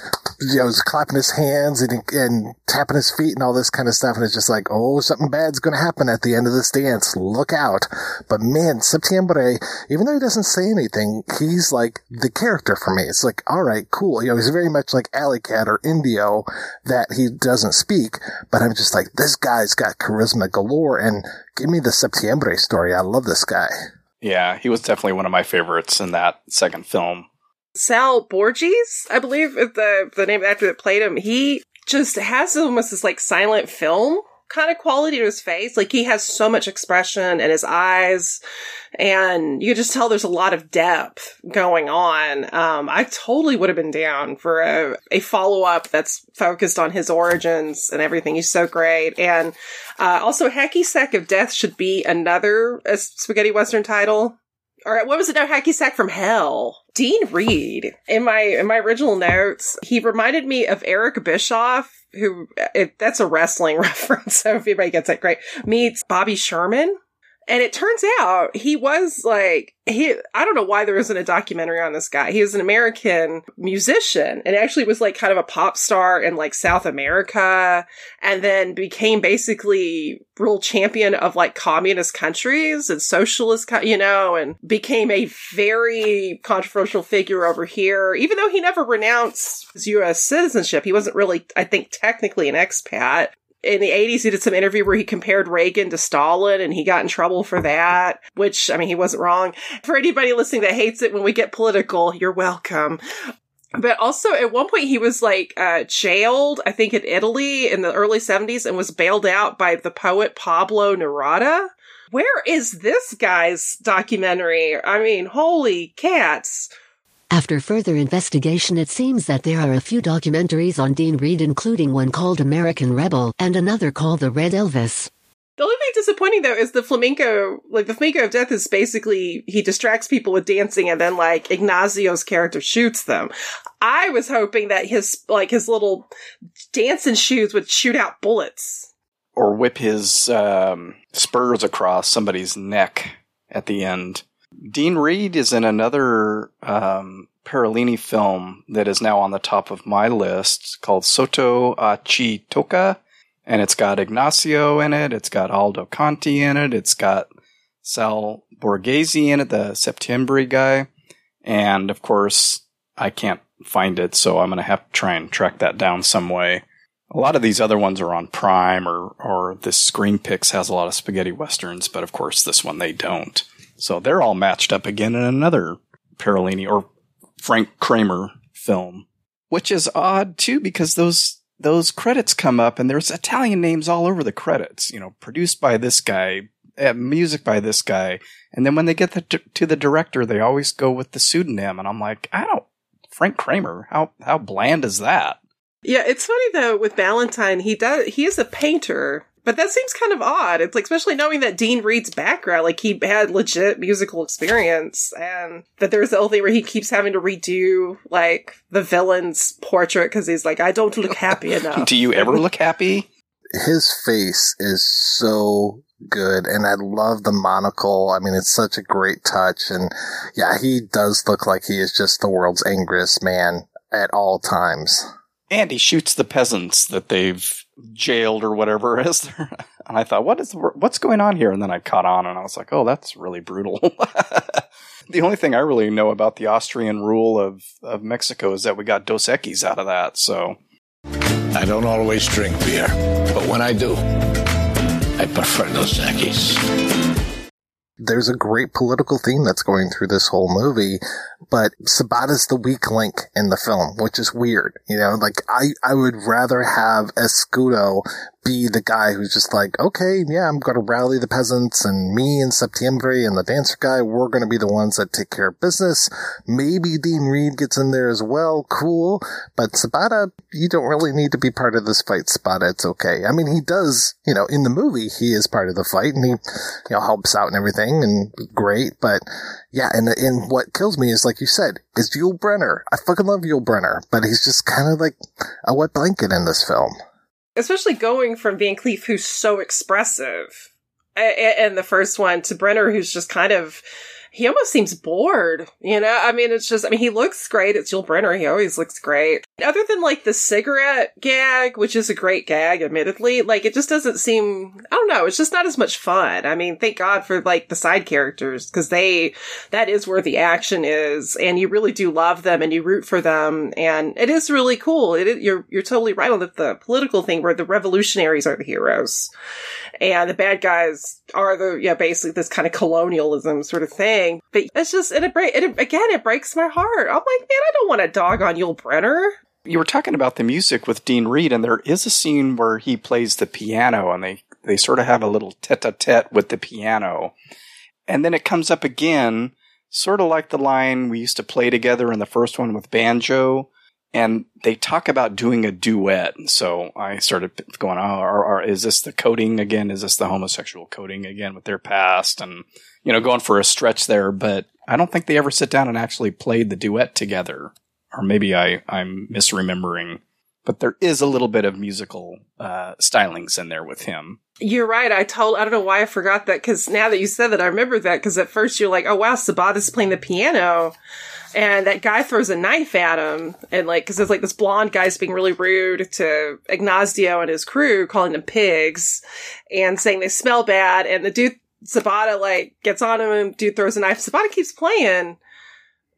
you know, he's clapping his hands and, and tapping his feet and all this kind of stuff. And it's just like, oh, something bad's going to happen at the end of this dance. Look out. But man, Septiembre, even though he doesn't say anything, he's like the character for me. It's like, all right, cool. You know, he's very much like Alley Cat or Indio that he doesn't speak, but I'm just like, this guy's got charisma galore and give me the Septiembre story. I love this guy. Yeah, he was definitely one of my favorites in that second film. Sal Borges, I believe is the the name of the actor that played him. He just has almost this like silent film kind of quality to his face. Like he has so much expression in his eyes, and you just tell there's a lot of depth going on. Um, I totally would have been down for a, a follow up that's focused on his origins and everything. He's so great, and uh, also Hacky Sack of Death should be another uh, spaghetti western title. Or what was it? No, Hacky Sack from Hell. Dean Reed. In my in my original notes, he reminded me of Eric Bischoff who it, that's a wrestling reference. So if anybody gets it, great. Meets Bobby Sherman. And it turns out he was like, he, I don't know why there isn't a documentary on this guy. He was an American musician and actually was like kind of a pop star in like South America and then became basically real champion of like communist countries and socialist, you know, and became a very controversial figure over here. Even though he never renounced his U.S. citizenship, he wasn't really, I think, technically an expat in the 80s he did some interview where he compared Reagan to Stalin and he got in trouble for that, which I mean he wasn't wrong. For anybody listening that hates it when we get political, you're welcome. But also at one point he was like uh, jailed, I think in Italy in the early 70s and was bailed out by the poet Pablo Neruda. Where is this guy's documentary? I mean, holy cats. After further investigation, it seems that there are a few documentaries on Dean Reed, including one called American Rebel and another called The Red Elvis. The only thing disappointing though is the flamenco, like the flamenco of death is basically he distracts people with dancing and then like Ignazio's character shoots them. I was hoping that his, like his little dancing shoes would shoot out bullets. Or whip his um, spurs across somebody's neck at the end. Dean Reed is in another um, Parolini film that is now on the top of my list called Sotto a Chi Tocca. And it's got Ignazio in it. It's got Aldo Canti in it. It's got Sal Borghese in it, the Septiembre guy. And of course, I can't find it, so I'm going to have to try and track that down some way. A lot of these other ones are on Prime or, or this Screenpix has a lot of spaghetti westerns, but of course this one they don't. So they're all matched up again in another Parolini or Frank Kramer film, which is odd too because those those credits come up and there's Italian names all over the credits. You know, produced by this guy, uh, music by this guy, and then when they get the, to the director, they always go with the pseudonym, and I'm like, I don't Frank Kramer. How how bland is that? Yeah, it's funny though with Valentine. he does he is a painter, but that seems kind of odd. It's like, especially knowing that Dean Reed's background, like he had legit musical experience and that there's the whole thing where he keeps having to redo like the villain's portrait because he's like, I don't look happy enough. Do you ever look happy? His face is so good and I love the monocle. I mean, it's such a great touch. And yeah, he does look like he is just the world's angriest man at all times. And he shoots the peasants that they've jailed or whatever is there. And I thought, what is what's going on here? And then I caught on, and I was like, oh, that's really brutal. the only thing I really know about the Austrian rule of of Mexico is that we got Dos Equis out of that. So I don't always drink beer, but when I do, I prefer Dos Equis there's a great political theme that's going through this whole movie, but Sabata's the weak link in the film, which is weird. You know, like I, I would rather have Escudo be the guy who's just like, okay, yeah, I'm going to rally the peasants and me and Septiembre and the dancer guy, we're going to be the ones that take care of business. Maybe Dean Reed gets in there as well. Cool. But Sabata, you don't really need to be part of this fight, Sabata. It's okay. I mean, he does, you know, in the movie, he is part of the fight and he, you know, helps out and everything and great. But yeah, and, and what kills me is, like you said, is Yul Brynner. I fucking love Yul Brynner, but he's just kind of like a wet blanket in this film especially going from Van Cleef, who's so expressive, and the first one to Brynner, who's just kind of he almost seems bored. You know, I mean, it's just, I mean, he looks great. It's Yul Brynner. He always looks great. Other than like the cigarette gag, which is a great gag, admittedly, like it just doesn't seem, I don't know, it's just not as much fun. I mean, thank God for like the side characters because they, that is where the action is and you really do love them and you root for them. And it is really cool. It you're, you're totally right on the, the political thing where the revolutionaries are the heroes and the bad guys are the yeah basically this kind of colonialism sort of thing. But it's just and it, break, it again it breaks my heart. I'm like, man, I don't want a dog on Yul Brynner. You were talking about the music with Dean Reed, and there is a scene where he plays the piano, and they they sort of have a little tete-a-tete with the piano, and then it comes up again, sort of like the line we used to play together in the first one with banjo and they talk about doing a duet. So I started going, oh, is this the coding again? Is this the homosexual coding again with their past? And, you know, going for a stretch there, but I don't think they ever sit down and actually played the duet together. Or maybe I, I'm misremembering. But there is a little bit of musical uh, stylings in there with him. You're right. I told, I don't know why I forgot that because now that you said that, I remember that because at first you're like, oh wow, Sabata's playing the piano and that guy throws a knife at him and like because it's like this blonde guy's being really rude to Ignazio and his crew calling them pigs and saying they smell bad and the dude Sabata like gets on him and dude throws a knife Sabata keeps playing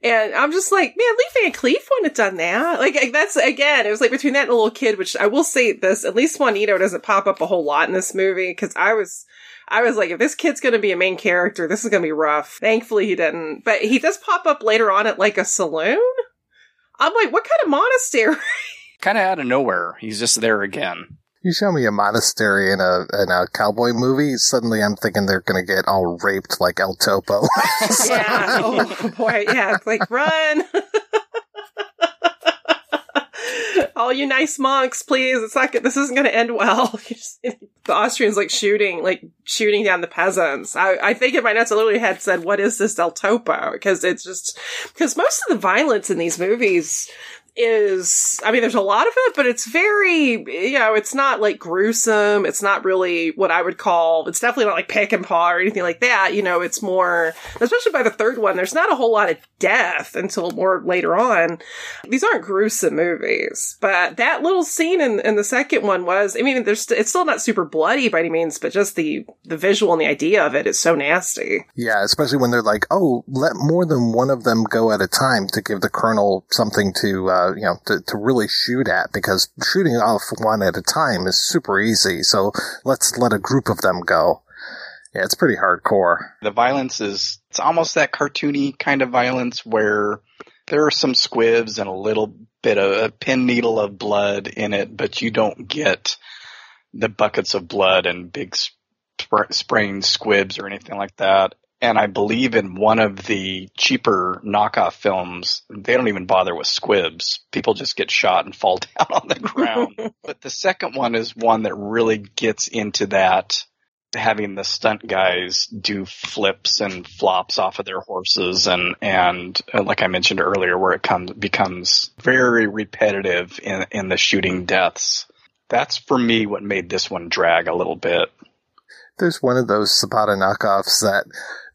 and I'm just like, man, Lee Van Cleef wouldn't have done that. Like, that's, again, it was like between that and a little kid, which I will say this, at least Juanito doesn't pop up a whole lot in this movie, because I was, I was like, if this kid's gonna be a main character, this is gonna be rough. Thankfully he didn't. But he does pop up later on at like a saloon. I'm like, what kind of monastery? kind of out of nowhere. He's just there again. You show me a monastery in a in a cowboy movie, suddenly I'm thinking they're gonna get all raped like El Topo. yeah. Oh boy. Yeah. It's like run. all you nice monks, please. It's not good. This isn't going to end well. the Austrians like shooting, like shooting down the peasants. I, I think in my notes, I literally had said, "What is this Del Topo?" Because it's just because most of the violence in these movies is, I mean, there's a lot of it, but it's very, you know, it's not like gruesome. It's not really what I would call, it's definitely not like Peckinpah or anything like that. You know, it's more, especially by the third one, there's not a whole lot of death until more later on. These aren't gruesome movies, but that little scene in, in the second one was, I mean, there's, it's still not super bloody by any means, but just the, the visual and the idea of it is so nasty. Yeah, especially when they're like, oh, let more than one of them go at a time to give the colonel something to, uh, Uh, you know, to, to really shoot at because shooting off one at a time is super easy. So let's let a group of them go. Yeah, it's pretty hardcore. The violence is, it's almost that cartoony kind of violence where there are some squibs and a little bit of a pin needle of blood in it, but you don't get the buckets of blood and big sp- spraying squibs or anything like that. And I believe in one of the cheaper knockoff films, they don't even bother with squibs. People just get shot and fall down on the ground. but the second one is one that really gets into that having the stunt guys do flips and flops off of their horses and and uh, like I mentioned earlier where it comes becomes very repetitive in in the shooting deaths. That's for me what made this one drag a little bit. There's one of those Sabata knockoffs that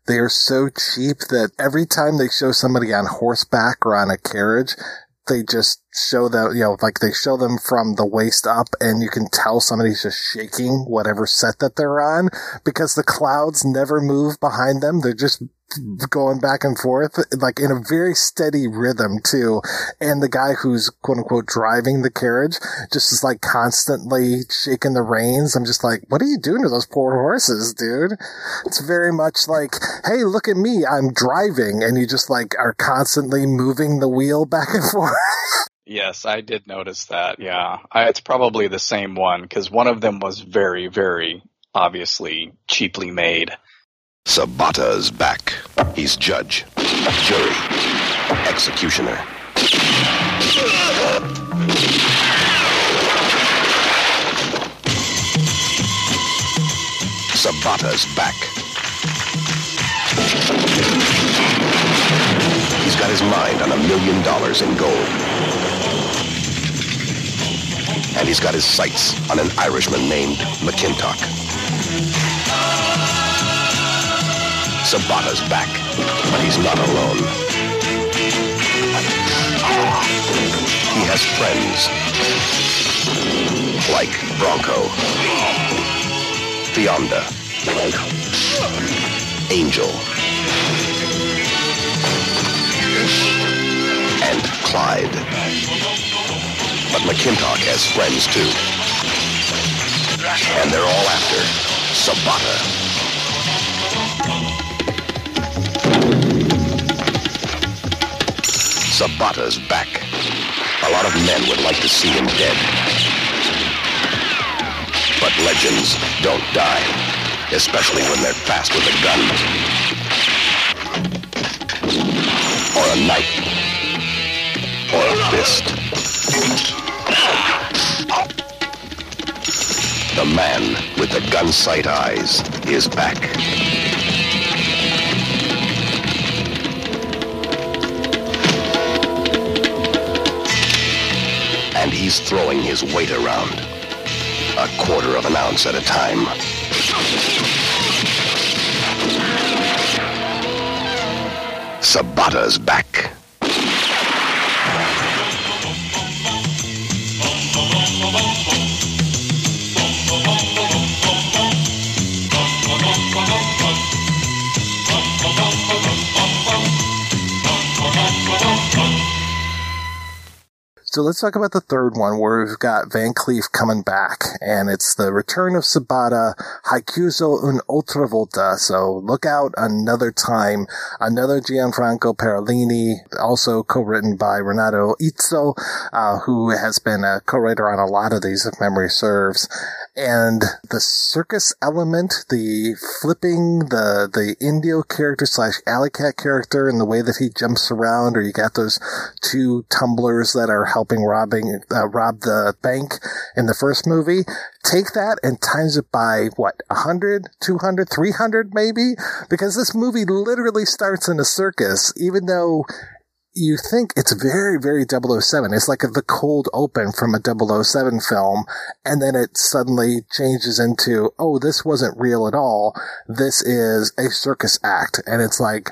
they are so cheap that every time they show somebody on horseback or on a carriage, they just show them, you know, like they show them from the waist up and you can tell somebody's just shaking whatever set that they're on because the clouds never move behind them. They're just going back and forth, like in a very steady rhythm too. And the guy who's quote unquote driving the carriage just is like constantly shaking the reins. I'm just like, what are you doing to those poor horses, dude? It's very much like, hey, look at me, I'm driving, and you just like are constantly moving the wheel back and forth. Yes, I did notice that. Yeah, I, it's probably the same one because one of them was very, very obviously cheaply made. Sabata's back. He's judge, jury, executioner. Sabata's back. He's got his mind on a million dollars in gold. And he's got his sights on an Irishman named McKintock. Sabata's back. But he's not alone. He has friends. Like Bronco. Fionda. Angel. And Clyde. But McKintock has friends too. And they're all after Sabata. Sabata's back. A lot of men would like to see him dead. But legends don't die, especially when they're fast with a gun. Or a knife. Or a fist. The man with the gun sight eyes is back. And he's throwing his weight around. A quarter of an ounce at a time. Sabata's back. So let's talk about the third one where we've got Van Cleef coming back and it's the return of Sabata, Hai chiuso un'altra volta. So look out another time. Another Gianfranco Parolini, also co-written by Renato Izzo, uh, who has been a co-writer on a lot of these if memory serves. And the circus element, the flipping, the, the Indio character slash alley cat character and the way that he jumps around or you got those two tumblers that are helping robbing, uh, rob the bank in the first movie. Take that and times it by what, 100, 200, 300 maybe? Because this movie literally starts in a circus, even though you think it's very, very 007. It's like the cold open from a 007 film. And then it suddenly changes into, oh, this wasn't real at all. This is a circus act. And it's like,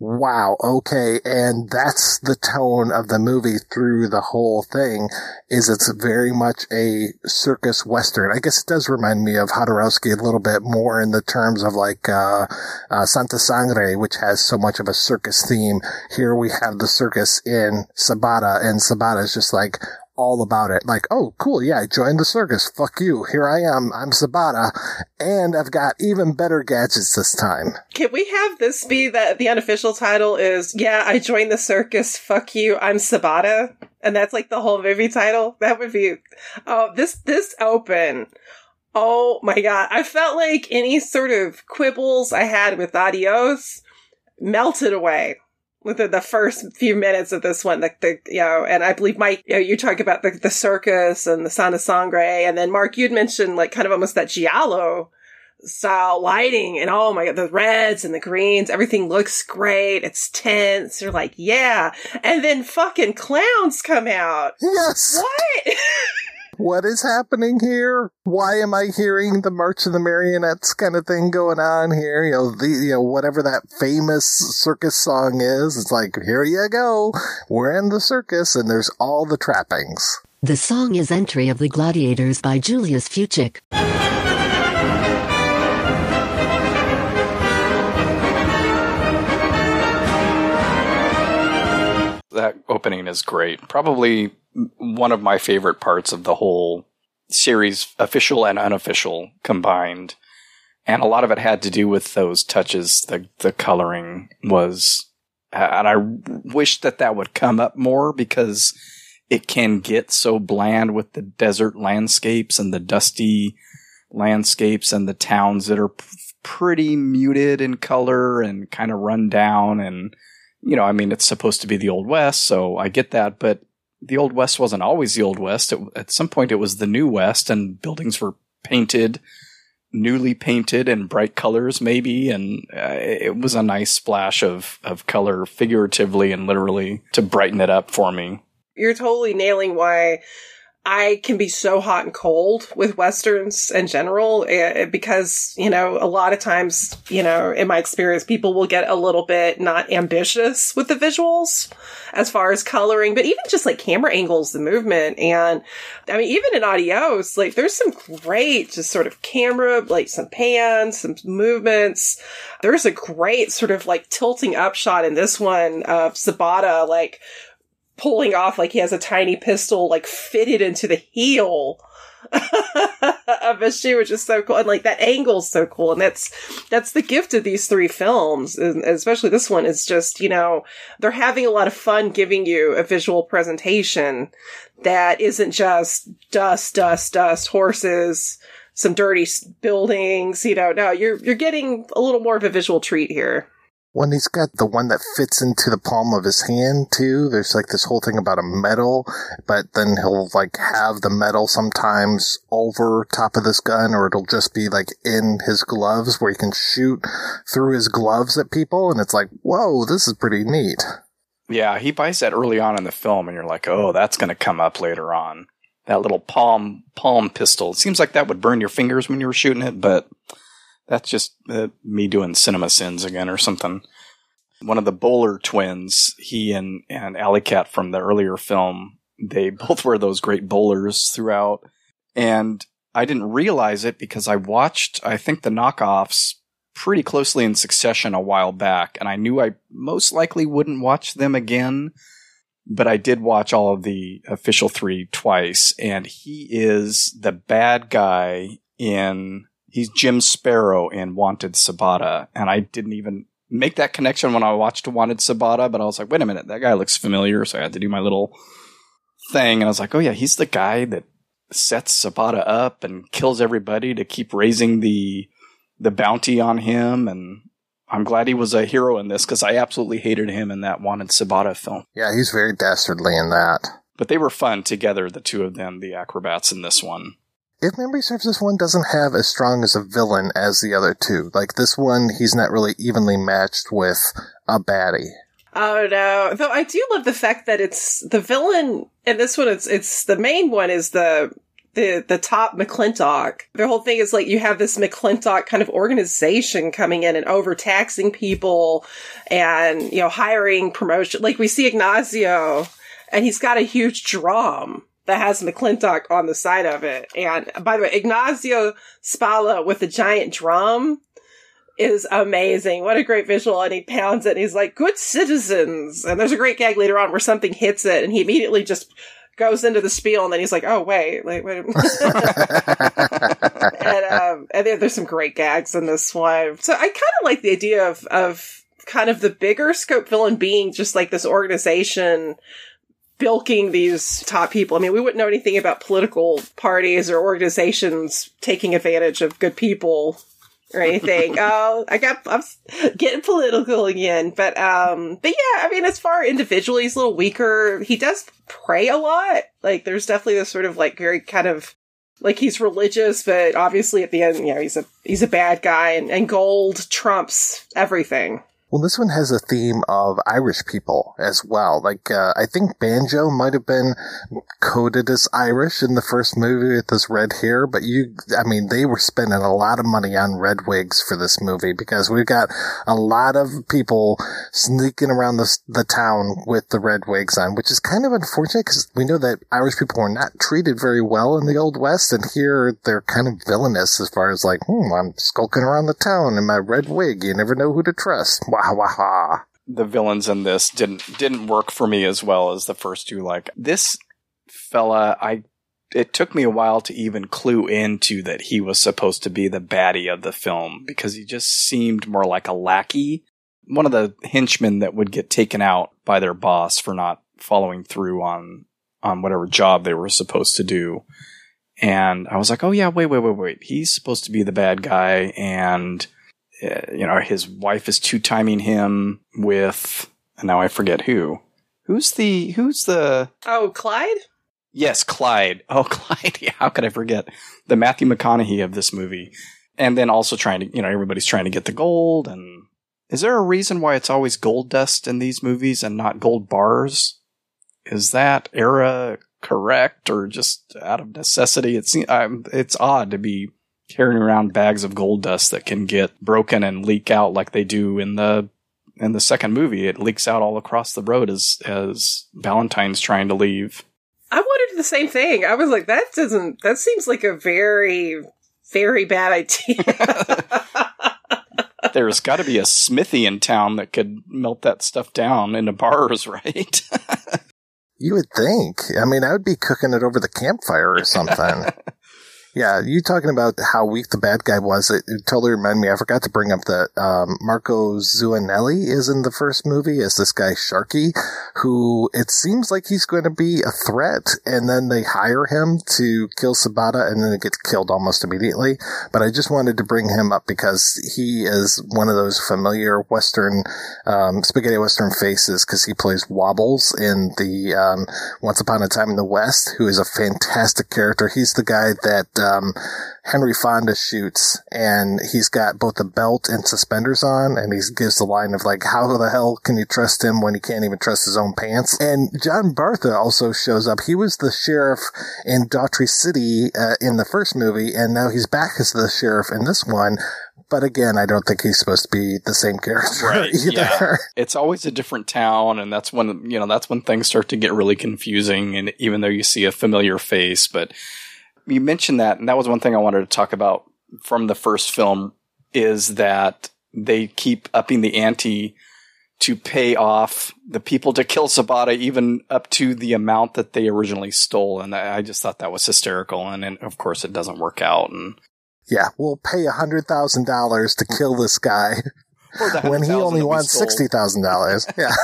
wow, okay. And that's the tone of the movie through the whole thing is it's very much a circus western. I guess it does remind me of Jodorowsky a little bit more in the terms of like, uh, uh, Santa Sangre, which has so much of a circus theme. Here we have the circus in Sabata and Sabata is just like, all about it. Like, oh, cool. Yeah, I joined the circus. Fuck you. Here I am. I'm Sabata. And I've got even better gadgets this time. Can we have this be that the unofficial title is, yeah, I joined the circus. Fuck you. I'm Sabata. And that's like the whole movie title. That would be, oh, this, this open. Oh my God. I felt like any sort of quibbles I had with Adios melted away within the first few minutes of this one, the, the you know, and I believe Mike, you know, you talk about the, the circus and the Santa Sangre, and then Mark, you'd mentioned like kind of almost that giallo style lighting, and oh my god, the reds and the greens, everything looks great. It's tense. You're like, yeah, and then fucking clowns come out. Yes. What? what is happening here? Why am I hearing the March of the Marionettes kind of thing going on here? You know, the, you know, whatever that famous circus song is, it's like, here you go. We're in the circus and there's all the trappings. The song is Entry of the Gladiators by Julius Fuchik. That opening is great. Probably one of my favorite parts of the whole series, official and unofficial combined. And a lot of it had to do with those touches. The the coloring was, and I wish that that would come up more because it can get so bland with the desert landscapes and the dusty landscapes and the towns that are p- pretty muted in color and kind of run down and you know, I mean, it's supposed to be the old west, so I get that, but the old west wasn't always the old west. It, at some point, it was the new west, and buildings were painted, newly painted in bright colors, maybe, and uh, it was a nice splash of of color, figuratively and literally, to brighten it up for me. You're totally nailing why I can be so hot and cold with westerns in general eh, because, you know, a lot of times, you know, in my experience, people will get a little bit not ambitious with the visuals as far as coloring, but even just like camera angles, the movement. And I mean, even in Adios, like there's some great just sort of camera, like some pans, some movements. There's a great sort of like tilting up shot in this one of Sabata, like pulling off like he has a tiny pistol like fitted into the heel of a shoe, which is so cool. And like that angle's so cool. And that's, that's the gift of these three films, and especially this one is just, you know, they're having a lot of fun giving you a visual presentation that isn't just dust, dust, dust, horses, some dirty buildings, you know, no, you're, you're getting a little more of a visual treat here. When he's got the one that fits into the palm of his hand too, there's like this whole thing about a metal, but then he'll like have the metal sometimes over top of this gun, or it'll just be like in his gloves where he can shoot through his gloves at people, and it's like, whoa, this is pretty neat. Yeah, he buys that early on in the film, and you're like, oh, that's going to come up later on. That little palm palm pistol. It seems like that would burn your fingers when you were shooting it, but that's just uh, me doing cinema sins again or something. One of the Bowler twins, he and, and Alley Cat from the earlier film, they both were those great bowlers throughout. And I didn't realize it because I watched, I think, the knockoffs pretty closely in succession a while back, and I knew I most likely wouldn't watch them again. But I did watch all of the official three twice, and he is the bad guy in he's Jim Sparrow in Wanted Sabata, and I didn't even make that connection when I watched Wanted Sabata, but I was like, wait a minute, that guy looks familiar, so I had to do my little thing, and I was like, oh yeah, he's the guy that sets Sabata up and kills everybody to keep raising the the bounty on him, and I'm glad he was a hero in this because I absolutely hated him in that Wanted Sabata film. Yeah, he's very dastardly in that. But they were fun together, the two of them, the acrobats in this one if memory serves, this one doesn't have as strong as a villain as the other two. Like this one, he's not really evenly matched with a baddie. Oh no! Though I do love the fact that it's the villain in this one. It's it's the main one is the the the top McClintock. The whole thing is like you have this McClintock kind of organization coming in and overtaxing people, and you know hiring promotion. Like we see Ignazio, and he's got a huge drum that has McClintock on the side of it. And by the way, Ignazio Spalla with the giant drum is amazing. What a great visual. And he pounds it and he's like, good citizens. And there's a great gag later on where something hits it and he immediately just goes into the spiel and then he's like, oh, wait, wait, wait. and, um, and there's some great gags in this one. So I kind of like the idea of, of kind of the bigger scope villain being just like this organization bilking these top people. I mean, we wouldn't know anything about political parties or organizations taking advantage of good people or anything. oh, I got I'm getting political again, but um, but yeah, I mean, as far individually, he's a little weaker. He does pray a lot. Like, there's definitely this sort of like very kind of like he's religious, but obviously at the end, you know, he's a he's a bad guy, and, and gold trumps everything. Well, this one has a theme of Irish people as well. Like, uh, I think Banjo might have been coded as Irish in the first movie with his red hair, but you, I mean, they were spending a lot of money on red wigs for this movie because we've got a lot of people sneaking around the, the town with the red wigs on, which is kind of unfortunate because we know that Irish people were not treated very well in the Old West, and here they're kind of villainous as far as like, hmm, I'm skulking around the town in my red wig. You never know who to trust. Wah wah wah. The villains in this didn't didn't work for me as well as the first two. Like this fella, I it took me a while to even clue into that he was supposed to be the baddie of the film because he just seemed more like a lackey, one of the henchmen that would get taken out by their boss for not following through on on whatever job they were supposed to do. And I was like, "Oh yeah, wait, wait, wait, wait. He's supposed to be the bad guy and Uh, you know, his wife is two timing him with, and now I forget who. Who's the, who's the. Oh, Clyde? Yes, Clyde. Oh, Clyde. Yeah, how could I forget? The Matthew McConaughey of this movie. And then also trying to, you know, everybody's trying to get the gold. And is there a reason why it's always gold dust in these movies and not gold bars? Is that era correct or just out of necessity. It's it's odd to be carrying around bags of gold dust that can get broken and leak out like they do in the in the second movie. It leaks out all across the road as as Ballantine's trying to leave. I wondered the same thing. I was like, that doesn't. That seems like a very, very bad idea. There's got to be a smithy in town that could melt that stuff down into bars, right? You would think. I mean, I would be cooking it over the campfire or something. yeah, you talking about how weak the bad guy was. It, it totally reminded me. I forgot to bring up that um, Marco Zuanelli is in the first movie as this guy Sharky, who it seems like he's going to be a threat, and then they hire him to kill Sabata, and then it gets killed almost immediately. But I just wanted to bring him up because he is one of those familiar Western um, spaghetti Western faces because he plays Wobbles in the um, Once Upon a Time in the West, who is a fantastic character. He's the guy that um, Henry Fonda shoots, and he's got both a belt and suspenders on, and he gives the line of like, "How the hell can you trust him when he can't even trust his own pants?" And John Bartha also shows up. He was the sheriff in Daughtry City uh, in the first movie, and now he's back as the sheriff in this one. But again, I don't think he's supposed to be the same character Right. either. Yeah. It's always a different town, and that's when you know that's when things start to get really confusing. And even though you see a familiar face, but you mentioned that, and that was one thing I wanted to talk about from the first film is that they keep upping the ante to pay off the people to kill Sabata, even up to the amount that they originally stole. And I just thought that was hysterical. And, and of course, it doesn't work out. And Yeah, we'll pay a hundred thousand dollars to kill this guy when he only wants sixty thousand dollars. Yeah.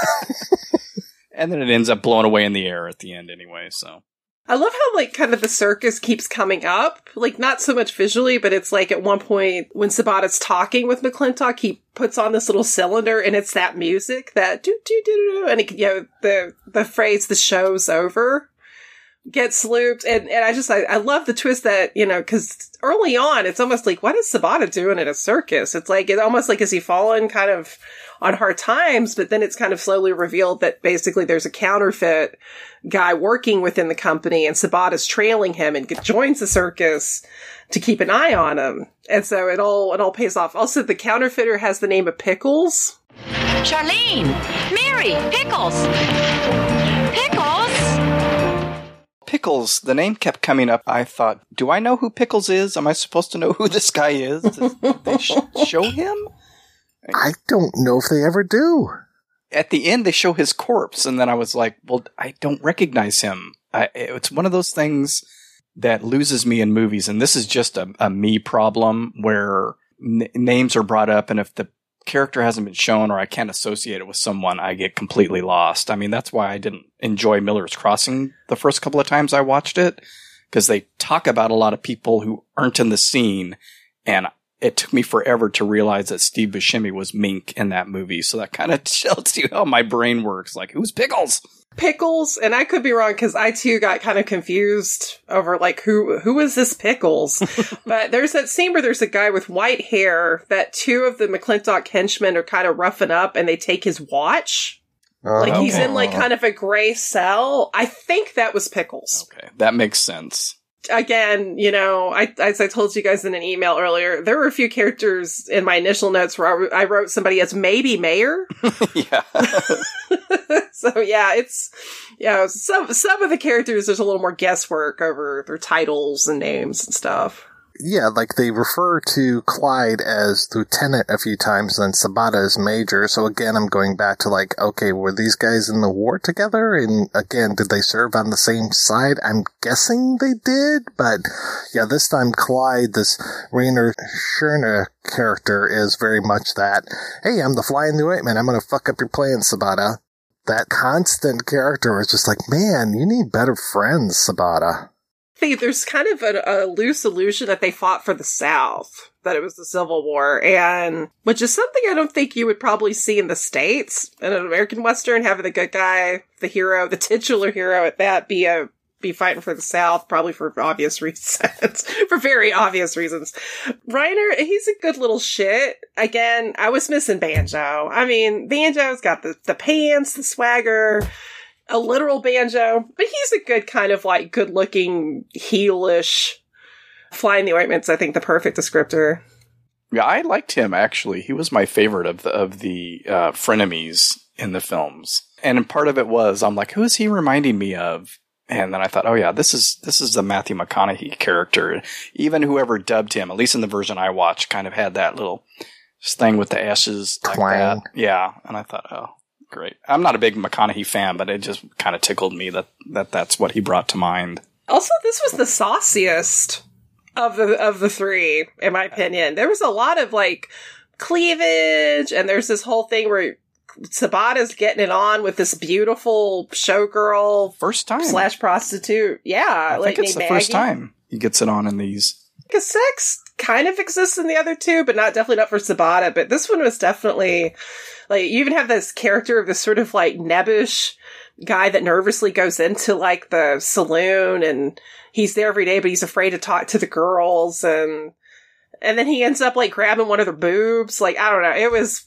and then it ends up blowing away in the air at the end anyway. So I love how like kind of the circus keeps coming up, like not so much visually, but it's like at one point when Sabata's talking with McClintock, he puts on this little cylinder and it's that music that do do do do, and it, you know the the phrase "the show's over" gets looped, and and I just I, I love the twist that you know because early on it's almost like what is Sabata doing at a circus? It's like it's almost like is he fallen kind of on hard times, but then it's kind of slowly revealed that basically there's a counterfeit guy working within the company and Sabata is trailing him and joins the circus to keep an eye on him. And so it all, it all pays off. Also, the counterfeiter has the name of Pickles. Charlene! Mary! Pickles! Pickles! Pickles, the name kept coming up. I thought, do I know who Pickles is? Am I supposed to know who this guy is? Did they sh- show him? I don't know if they ever do. At the end, they show his corpse, and then I was like, well, I don't recognize him. I, it's one of those things that loses me in movies, and this is just a, a me problem where n- names are brought up, and if the character hasn't been shown or I can't associate it with someone, I get completely lost. I mean, that's why I didn't enjoy Miller's Crossing the first couple of times I watched it, because they talk about a lot of people who aren't in the scene, and it took me forever to realize that Steve Buscemi was Mink in that movie. So that kind of tells you how my brain works. Like, who's Pickles? Pickles, and I could be wrong because I too got kind of confused over like who who is this Pickles? but there's that scene where there's a guy with white hair that two of the McClintock henchmen are kind of roughing up, and they take his watch. Uh-huh. Like he's in like oh. kind of a gray cell. I think that was Pickles. Okay, that makes sense. Again, you know, I as I told you guys in an email earlier, there were a few characters in my initial notes where I, wrote- I wrote somebody as maybe Mayor. yeah. so yeah, it's yeah, some some of the characters there's a little more guesswork over their titles and names and stuff. Yeah, like they refer to Clyde as lieutenant a few times, then Sabata as major. So again, I'm going back to like, okay, were these guys in the war together? And again, did they serve on the same side? I'm guessing they did, but yeah, this time Clyde, this Reiner Schöne character is very much that, hey, I'm the fly in the ointment. I'm going to fuck up your plans, Sabata. That constant character is just like, man, you need better friends, Sabata. See, there's kind of a, a loose illusion that they fought for the South, that it was the Civil War, and which is something I don't think you would probably see in the States. In an American Western, having the good guy, the hero, the titular hero at that, be a be fighting for the South, probably for obvious reasons, for very obvious reasons. Reiner, he's a good little shit. Again, I was missing Banjo. I mean, Banjo's got the, the pants, the swagger. A literal banjo, but he's a good kind of like good looking heelish. Flying the ointment's I think the perfect descriptor. Yeah, I liked him actually. He was my favorite of the of the uh, frenemies in the films, and part of it was I'm like, who is he reminding me of? And then I thought, oh yeah, this is this is the Matthew McConaughey character. Even whoever dubbed him, at least in the version I watched, kind of had that little thing with the ashes like that. Yeah, and I thought, oh, great. I'm not a big McConaughey fan, but it just kind of tickled me that that that's what he brought to mind. Also, this was the sauciest of the of the three, in my opinion. There was a lot of like cleavage, and there's this whole thing where Sabata's getting it on with this beautiful showgirl first time slash prostitute. Yeah, I like think it's the first time he gets it on in these. Because sex kind of exists in the other two, but not definitely not for Sabata. But this one was definitely like you even have this character of this sort of like nebbish guy that nervously goes into like the saloon and he's there every day, but he's afraid to talk to the girls and and then he ends up like grabbing one of their boobs. Like I don't know, it was.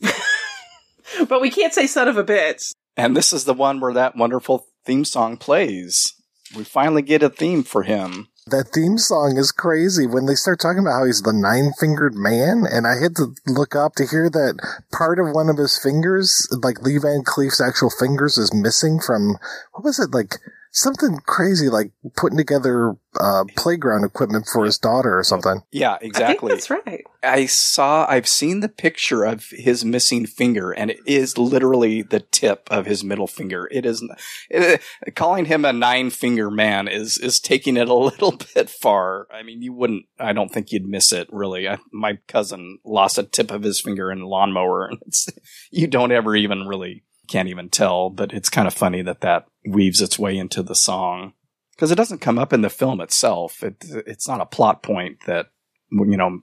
but we can't say son of a bitch. And this is the one where that wonderful theme song plays. We finally get a theme for him. That theme song is crazy when they start talking about how he's the nine fingered man. And I had to look up to hear that part of one of his fingers, like Lee Van Cleef's actual fingers, is missing from, what was it, like something crazy, like putting together uh, playground equipment for his daughter or something. Yeah, exactly. that's right. I saw, I've seen the picture of his missing finger, and it is literally the tip of his middle finger. It is, it, calling him a nine finger man is, is taking it a little bit far. I mean, you wouldn't, I don't think you'd miss it really. I, my cousin lost a tip of his finger in a lawnmower, and it's, you don't ever even really, can't even tell, but it's kind of funny that that weaves its way into the song. Because it doesn't come up in the film itself. It, it's not a plot point that you know,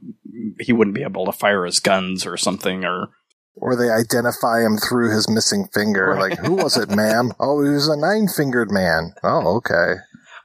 he wouldn't be able to fire his guns or something or. Or they identify him through his missing finger. Right. Like, who was it, ma'am? Oh, he was a nine fingered man. Oh, okay.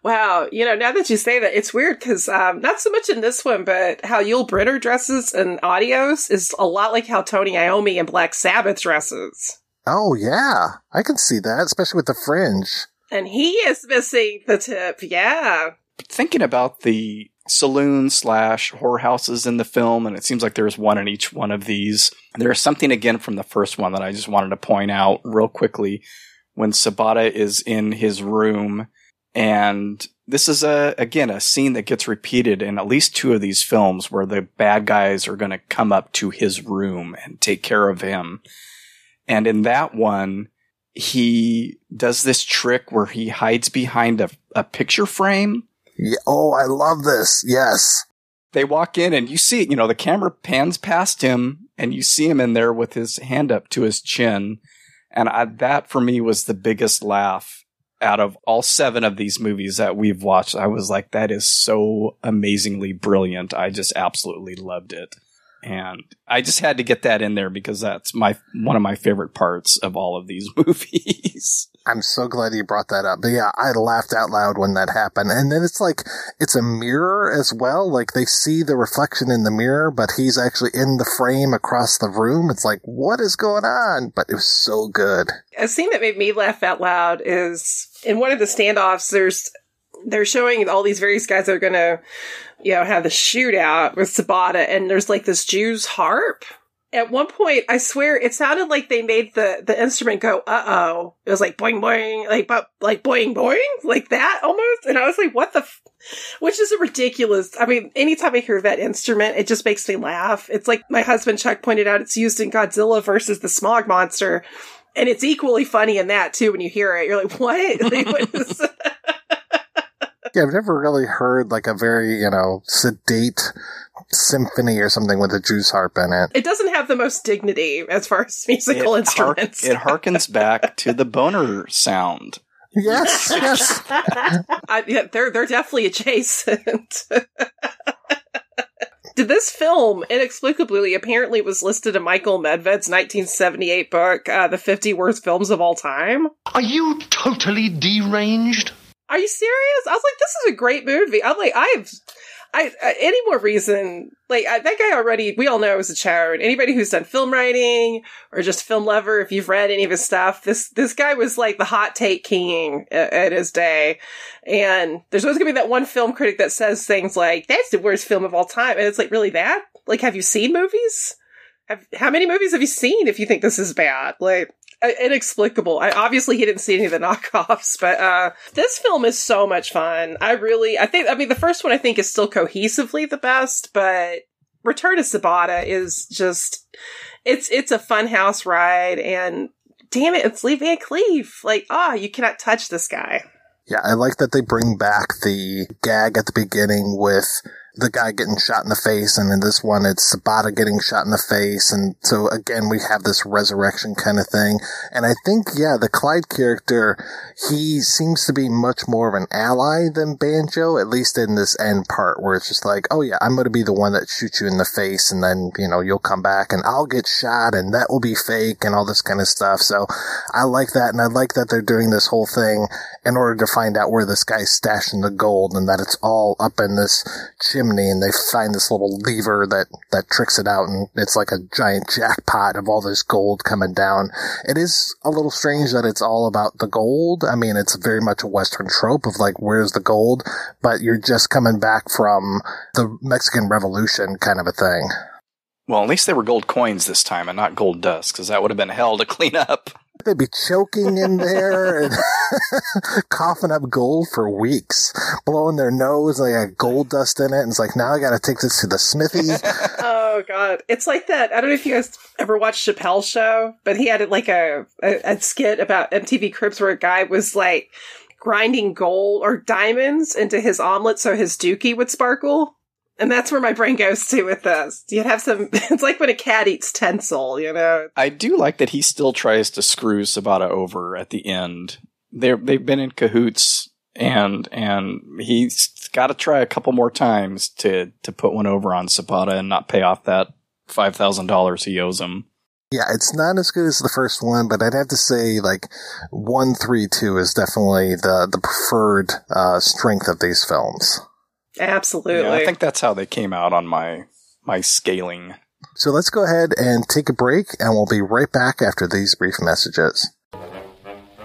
Wow, you know, now that you say that, it's weird because um, not so much in this one, but how Yul Brynner dresses in Adios is a lot like how Tony Iommi in Black Sabbath dresses. Oh, yeah. I can see that, especially with the fringe. And he is missing the tip, yeah. Thinking about the saloon slash whorehouses in the film, and it seems like there's one in each one of these. There's something again from the first one that I just wanted to point out real quickly when Sabata is in his room and this is a again a scene that gets repeated in at least two of these films where the bad guys are going to come up to his room and take care of him. And in that one, he does this trick where he hides behind a, a picture frame. Yeah, oh, I love this. Yes. They walk in and you see, you know, the camera pans past him and you see him in there with his hand up to his chin. And I, that for me was the biggest laugh out of all seven of these movies that we've watched. I was like, that is so amazingly brilliant. I just absolutely loved it. And I just had to get that in there because that's my one of my favorite parts of all of these movies. I'm so glad you brought that up. But yeah, I laughed out loud when that happened. And then it's like, it's a mirror as well. Like they see the reflection in the mirror, but he's actually in the frame across the room. It's like, what is going on? But it was so good. A scene that made me laugh out loud is in one of the standoffs, there's they're showing all these various guys that are gonna, you know, have the shootout with Sabata, and there's like this Jew's harp. At one point, I swear it sounded like they made the the instrument go, "Uh oh!" It was like boing boing, like but like boing boing, like that almost. And I was like, "What the?" F-? Which is a ridiculous. I mean, anytime I hear that instrument, it just makes me laugh. It's like my husband Chuck pointed out. It's used in Godzilla versus the Smog Monster, and it's equally funny in that too. When you hear it, you're like, "What?" Like, what is- Yeah, I've never really heard like a very, you know, sedate symphony or something with a juice harp in it. It doesn't have the most dignity as far as musical it, hark- instruments. it harkens back to the boner sound. Yes, yes. I, yeah, they're they're definitely adjacent. Did this film inexplicably apparently was listed in Michael Medved's 1978 book, uh, "The 50 Worst Films of All Time"? Are you totally deranged? Are you serious? I was like, this is a great movie. I'm like, I've I, uh, any more reason, like uh, that guy already, we all know is a chode. Anybody who's done film writing or just film lover, if you've read any of his stuff, this this guy was like the hot take king at, at his day. And there's always gonna be that one film critic that says things like, "That's the worst film of all time," and it's like, really that? Like, have you seen movies? Have, how many movies have you seen if you think this is bad? Like, inexplicable. I, obviously, he didn't see any of the knockoffs, but uh, this film is so much fun. I really, I think, I mean, the first one I think is still cohesively the best, but Return to Sabata is just, it's it's a fun house ride, and damn it, it's Lee Van Cleef. Like, ah, oh, you cannot touch this guy. Yeah, I like that they bring back the gag at the beginning with the guy getting shot in the face, and in this one, it's Sabata getting shot in the face, and so again, we have this resurrection kind of thing. And I think, yeah, the Clyde character, he seems to be much more of an ally than Banjo, at least in this end part, where it's just like, oh yeah, I'm going to be the one that shoots you in the face, and then, you know, you'll come back, and I'll get shot, and that will be fake, and all this kind of stuff. So I like that, and I like that they're doing this whole thing in order to find out where this guy's stashing the gold, and that it's all up in this chimney and they find this little lever that, that tricks it out and it's like a giant jackpot of all this gold coming down. It is a little strange that it's all about the gold. I mean, it's very much a Western trope of like, where's the gold? But you're just coming back from the Mexican Revolution kind of a thing. Well, at least they were gold coins this time and not gold dust, because that would have been hell to clean up. They'd be choking in there and coughing up gold for weeks, blowing their nose and they got gold dust in it. And it's like, now I got to take this to the smithy. oh God. It's like that. I don't know if you guys ever watched Chappelle's show, but he had like a, a, a skit about MTV Cribs where a guy was like grinding gold or diamonds into his omelet so his dookie would sparkle. And that's where my brain goes to with this. You'd have some, it's like when a cat eats tinsel, you know? I do like that he still tries to screw Sabata over at the end. They're, they've been in cahoots and, and he's got to try a couple more times to, to put one over on Sabata and not pay off that $5,000 he owes him. Yeah, it's not as good as the first one, but I'd have to say like one, three, two is definitely the, the preferred, uh, strength of these films. Absolutely. Yeah, I think that's how they came out on my my scaling. So let's go ahead and take a break, and we'll be right back after these brief messages.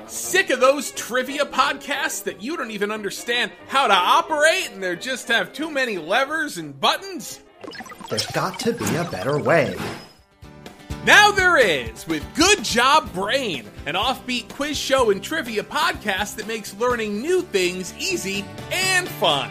Sick of those trivia podcasts that you don't even understand how to operate and they just have too many levers and buttons? There's got to be a better way. Now there is with Good Job Brain, an offbeat quiz show and trivia podcast that makes learning new things easy and fun.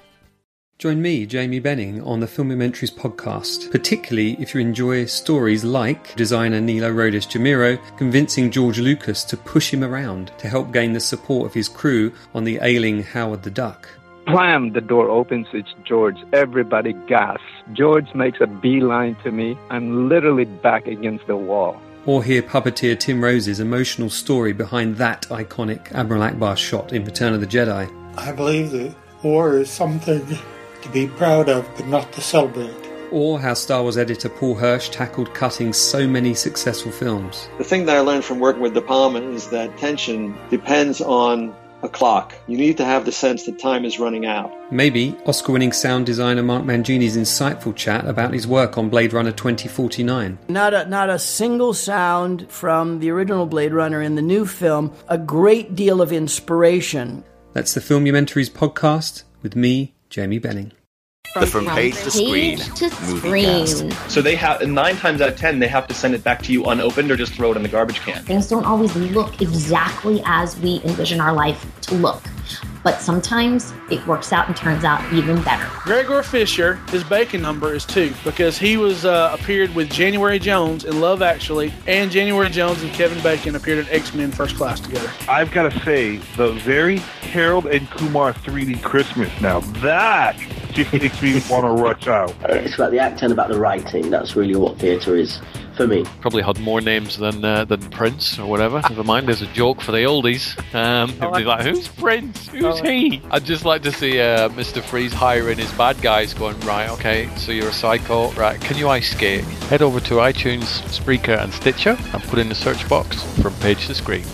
Join me, Jamie Benning, on the Filmumentaries podcast, particularly if you enjoy stories like designer Nilo Rodis-Jamero convincing George Lucas to push him around to help gain the support of his crew on the ailing Howard the Duck. Blam! The door opens. It's George. Everybody gasps. George makes a beeline to me. I'm literally back against the wall. Or hear puppeteer Tim Rose's emotional story behind that iconic Admiral Ackbar shot in Return of the Jedi. I believe that war is something to be proud of, but not to celebrate. Or how Star Wars editor Paul Hirsch tackled cutting so many successful films. The thing that I learned from working with De Palma is that tension depends on a clock. You need to have the sense that time is running out. Maybe Oscar winning sound designer Mark Mangini's insightful chat about his work on Blade Runner 2049. Not a, not a single sound from the original Blade Runner in the new film, a great deal of inspiration. That's the Filmumentaries podcast with me, Jamie Benning. From, the from, from page, to screen to screen. Cast. So they have nine times out of ten they have to send it back to you unopened or just throw it in the garbage can. Things don't always look exactly as we envision our life to look. But sometimes it works out and turns out even better. Gregor Fisher, his bacon number is two because he was uh, appeared with January Jones in Love Actually, and January Jones and Kevin Bacon appeared in X Men First Class together. I've got to say, the very Harold and Kumar 3D Christmas now that just makes me want to rush out. It's about the acting, about the writing. That's really what theatre is for me. Probably had more names than uh, than Prince or whatever. Never mind, there's a joke for the oldies. Um, it'd be like, who's Prince? Who's he? I'd just like to see uh, Mr. Freeze hiring his bad guys, going right. Okay, so you're a psycho, right? Can you ice skate? Head over to iTunes, Spreaker, and Stitcher, and put in the search box from page to screen.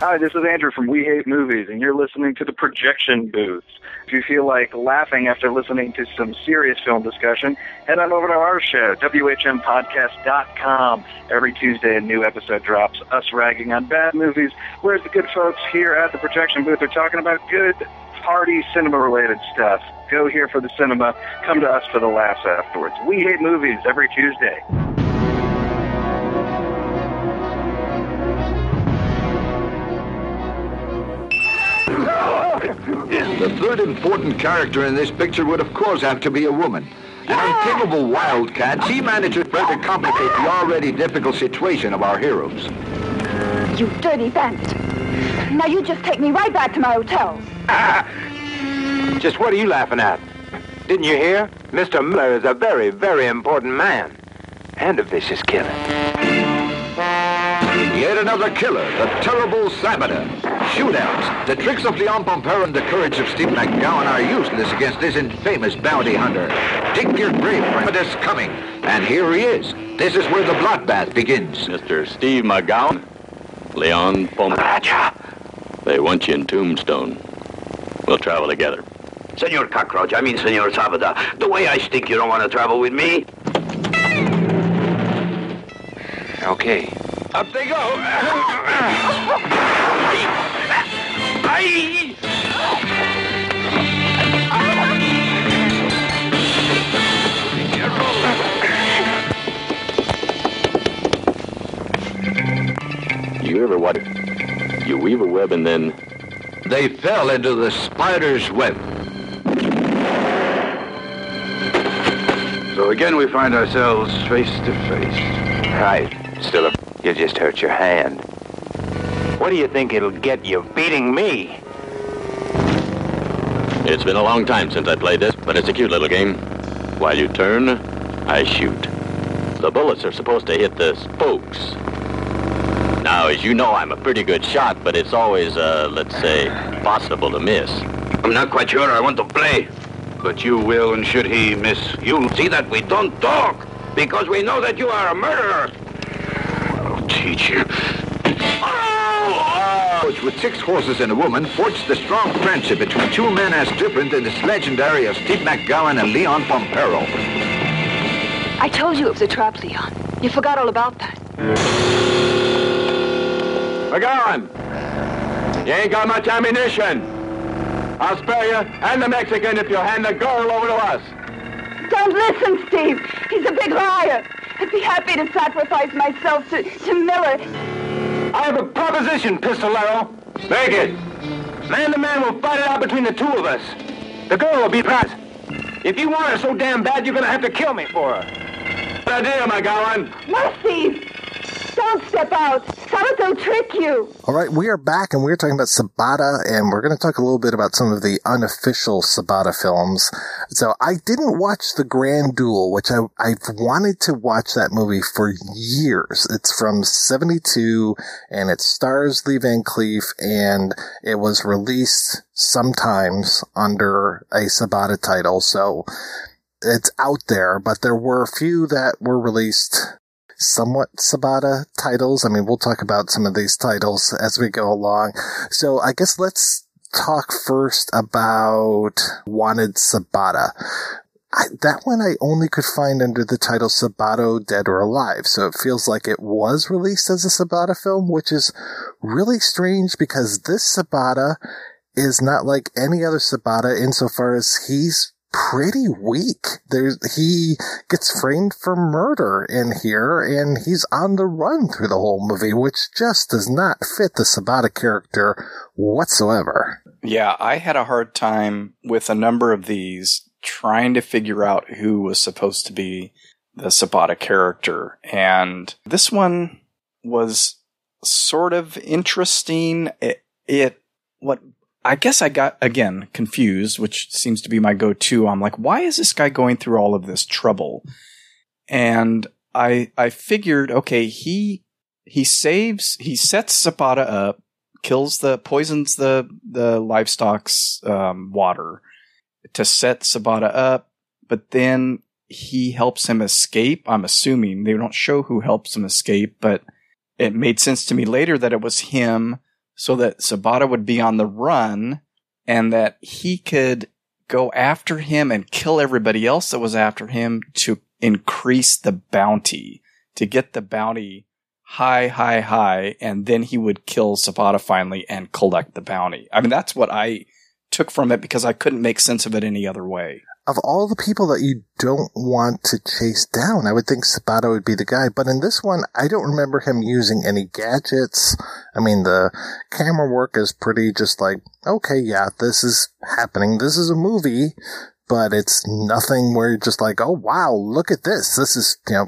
Hi, this is Andrew from We Hate Movies, and you're listening to the Projection Booth. If you feel like laughing after listening to some serious film discussion, head on over to our show, WHMPodcast.com. Every Tuesday, a new episode drops, us ragging on bad movies, whereas the good folks here at the Projection Booth are talking about good, party, cinema-related stuff. Go here for the cinema, come to us for the laughs afterwards. We Hate Movies every Tuesday. The third important character in this picture would, of course, have to be a woman. An untamable wildcat, she oh. manages to further complicate the already difficult situation of our heroes. You dirty bandit. Now you just take me right back to my hotel. Just what are you laughing at? Didn't you hear? Mr. Miller is a very, very important man. And a vicious killer. Yet another killer, the terrible Sabata. Shootouts. The tricks of Leon Pompero and the courage of Steve McGowan are useless against this infamous bounty hunter. Dig your grave, friend. It is coming. And here he is. This is where the bloodbath begins. Mr. Steve McGowan, Leon Pompero. They want you in Tombstone. We'll travel together. Senor Cockroach, I mean Senor Sabada, the way I stink, you don't want to travel with me? Okay. Up they go. Aye. You ever what? You weave a web and then They fell into the spider's web. So again, we find ourselves face to face. Right, Stiller. You just hurt your hand. What do you think it'll get you beating me? It's been a long time since I played this, but it's a cute little game. While you turn, I shoot. The bullets are supposed to hit the spokes. Now, as you know, I'm a pretty good shot, but it's always, uh, let's say, possible to miss. I'm not quite sure I want to play. But you will, and should he miss you'll See that we don't talk, because we know that you are a murderer. Teach you. With six horses and a woman forged the strong friendship between two men as different as this legendary as Steve McGowan and Leon Pompero. I told you it was a trap, Leon. You forgot all about that. McGowan! You ain't got much ammunition. I'll spare you and the Mexican if you hand the girl over to us. Don't listen, Steve. He's a big liar. I'd be happy to sacrifice myself to, to Miller. I have a proposition, Pistolero. Make it. Man to man we'll fight it out between the two of us. The girl will be prize. If you want her so damn bad, you're gonna have to kill me for her. Good idea, my McGowan. No, Steve. Don't step out. Sabata will trick you. All right, we are back and we're talking about Sabata and we're going to talk a little bit about some of the unofficial Sabata films. So I didn't watch The Grand Duel, which I, I've wanted to watch that movie for years. It's from 72 and it stars Lee Van Cleef and it was released sometimes under a Sabata title. So it's out there, but there were a few that were released somewhat Sabata titles. I mean, we'll talk about some of these titles as we go along. So I guess let's talk first about Wanted Sabata. I, that one I only could find under the title Sabato Dead or Alive, so it feels like it was released as a Sabata film, which is really strange because this Sabata is not like any other Sabata insofar as he's pretty weak. There's, he gets framed for murder in here and he's on the run through the whole movie, which just does not fit the Sabata character whatsoever. Yeah, I had a hard time with a number of these trying to figure out who was supposed to be the Sabata character. And this one was sort of interesting. It, it what I guess I got again confused, which seems to be my go-to. I'm like, why is this guy going through all of this trouble? And I I figured, okay, he he saves, he sets Sabata up, kills the poisons the the livestock's um, water to set Sabata up, but then he helps him escape. I'm assuming they don't show who helps him escape, but it made sense to me later that it was him so that Sabata would be on the run and that he could go after him and kill everybody else that was after him to increase the bounty, to get the bounty high, high, high, and then he would kill Sabata finally and collect the bounty. I mean, that's what I took from it because I couldn't make sense of it any other way. Of all the people that you don't want to chase down, I would think Sabata would be the guy. But in this one, I don't remember him using any gadgets. I mean, the camera work is pretty just like, okay, yeah, this is happening. This is a movie, but it's nothing where you're just like, oh wow, look at this. This is, you know,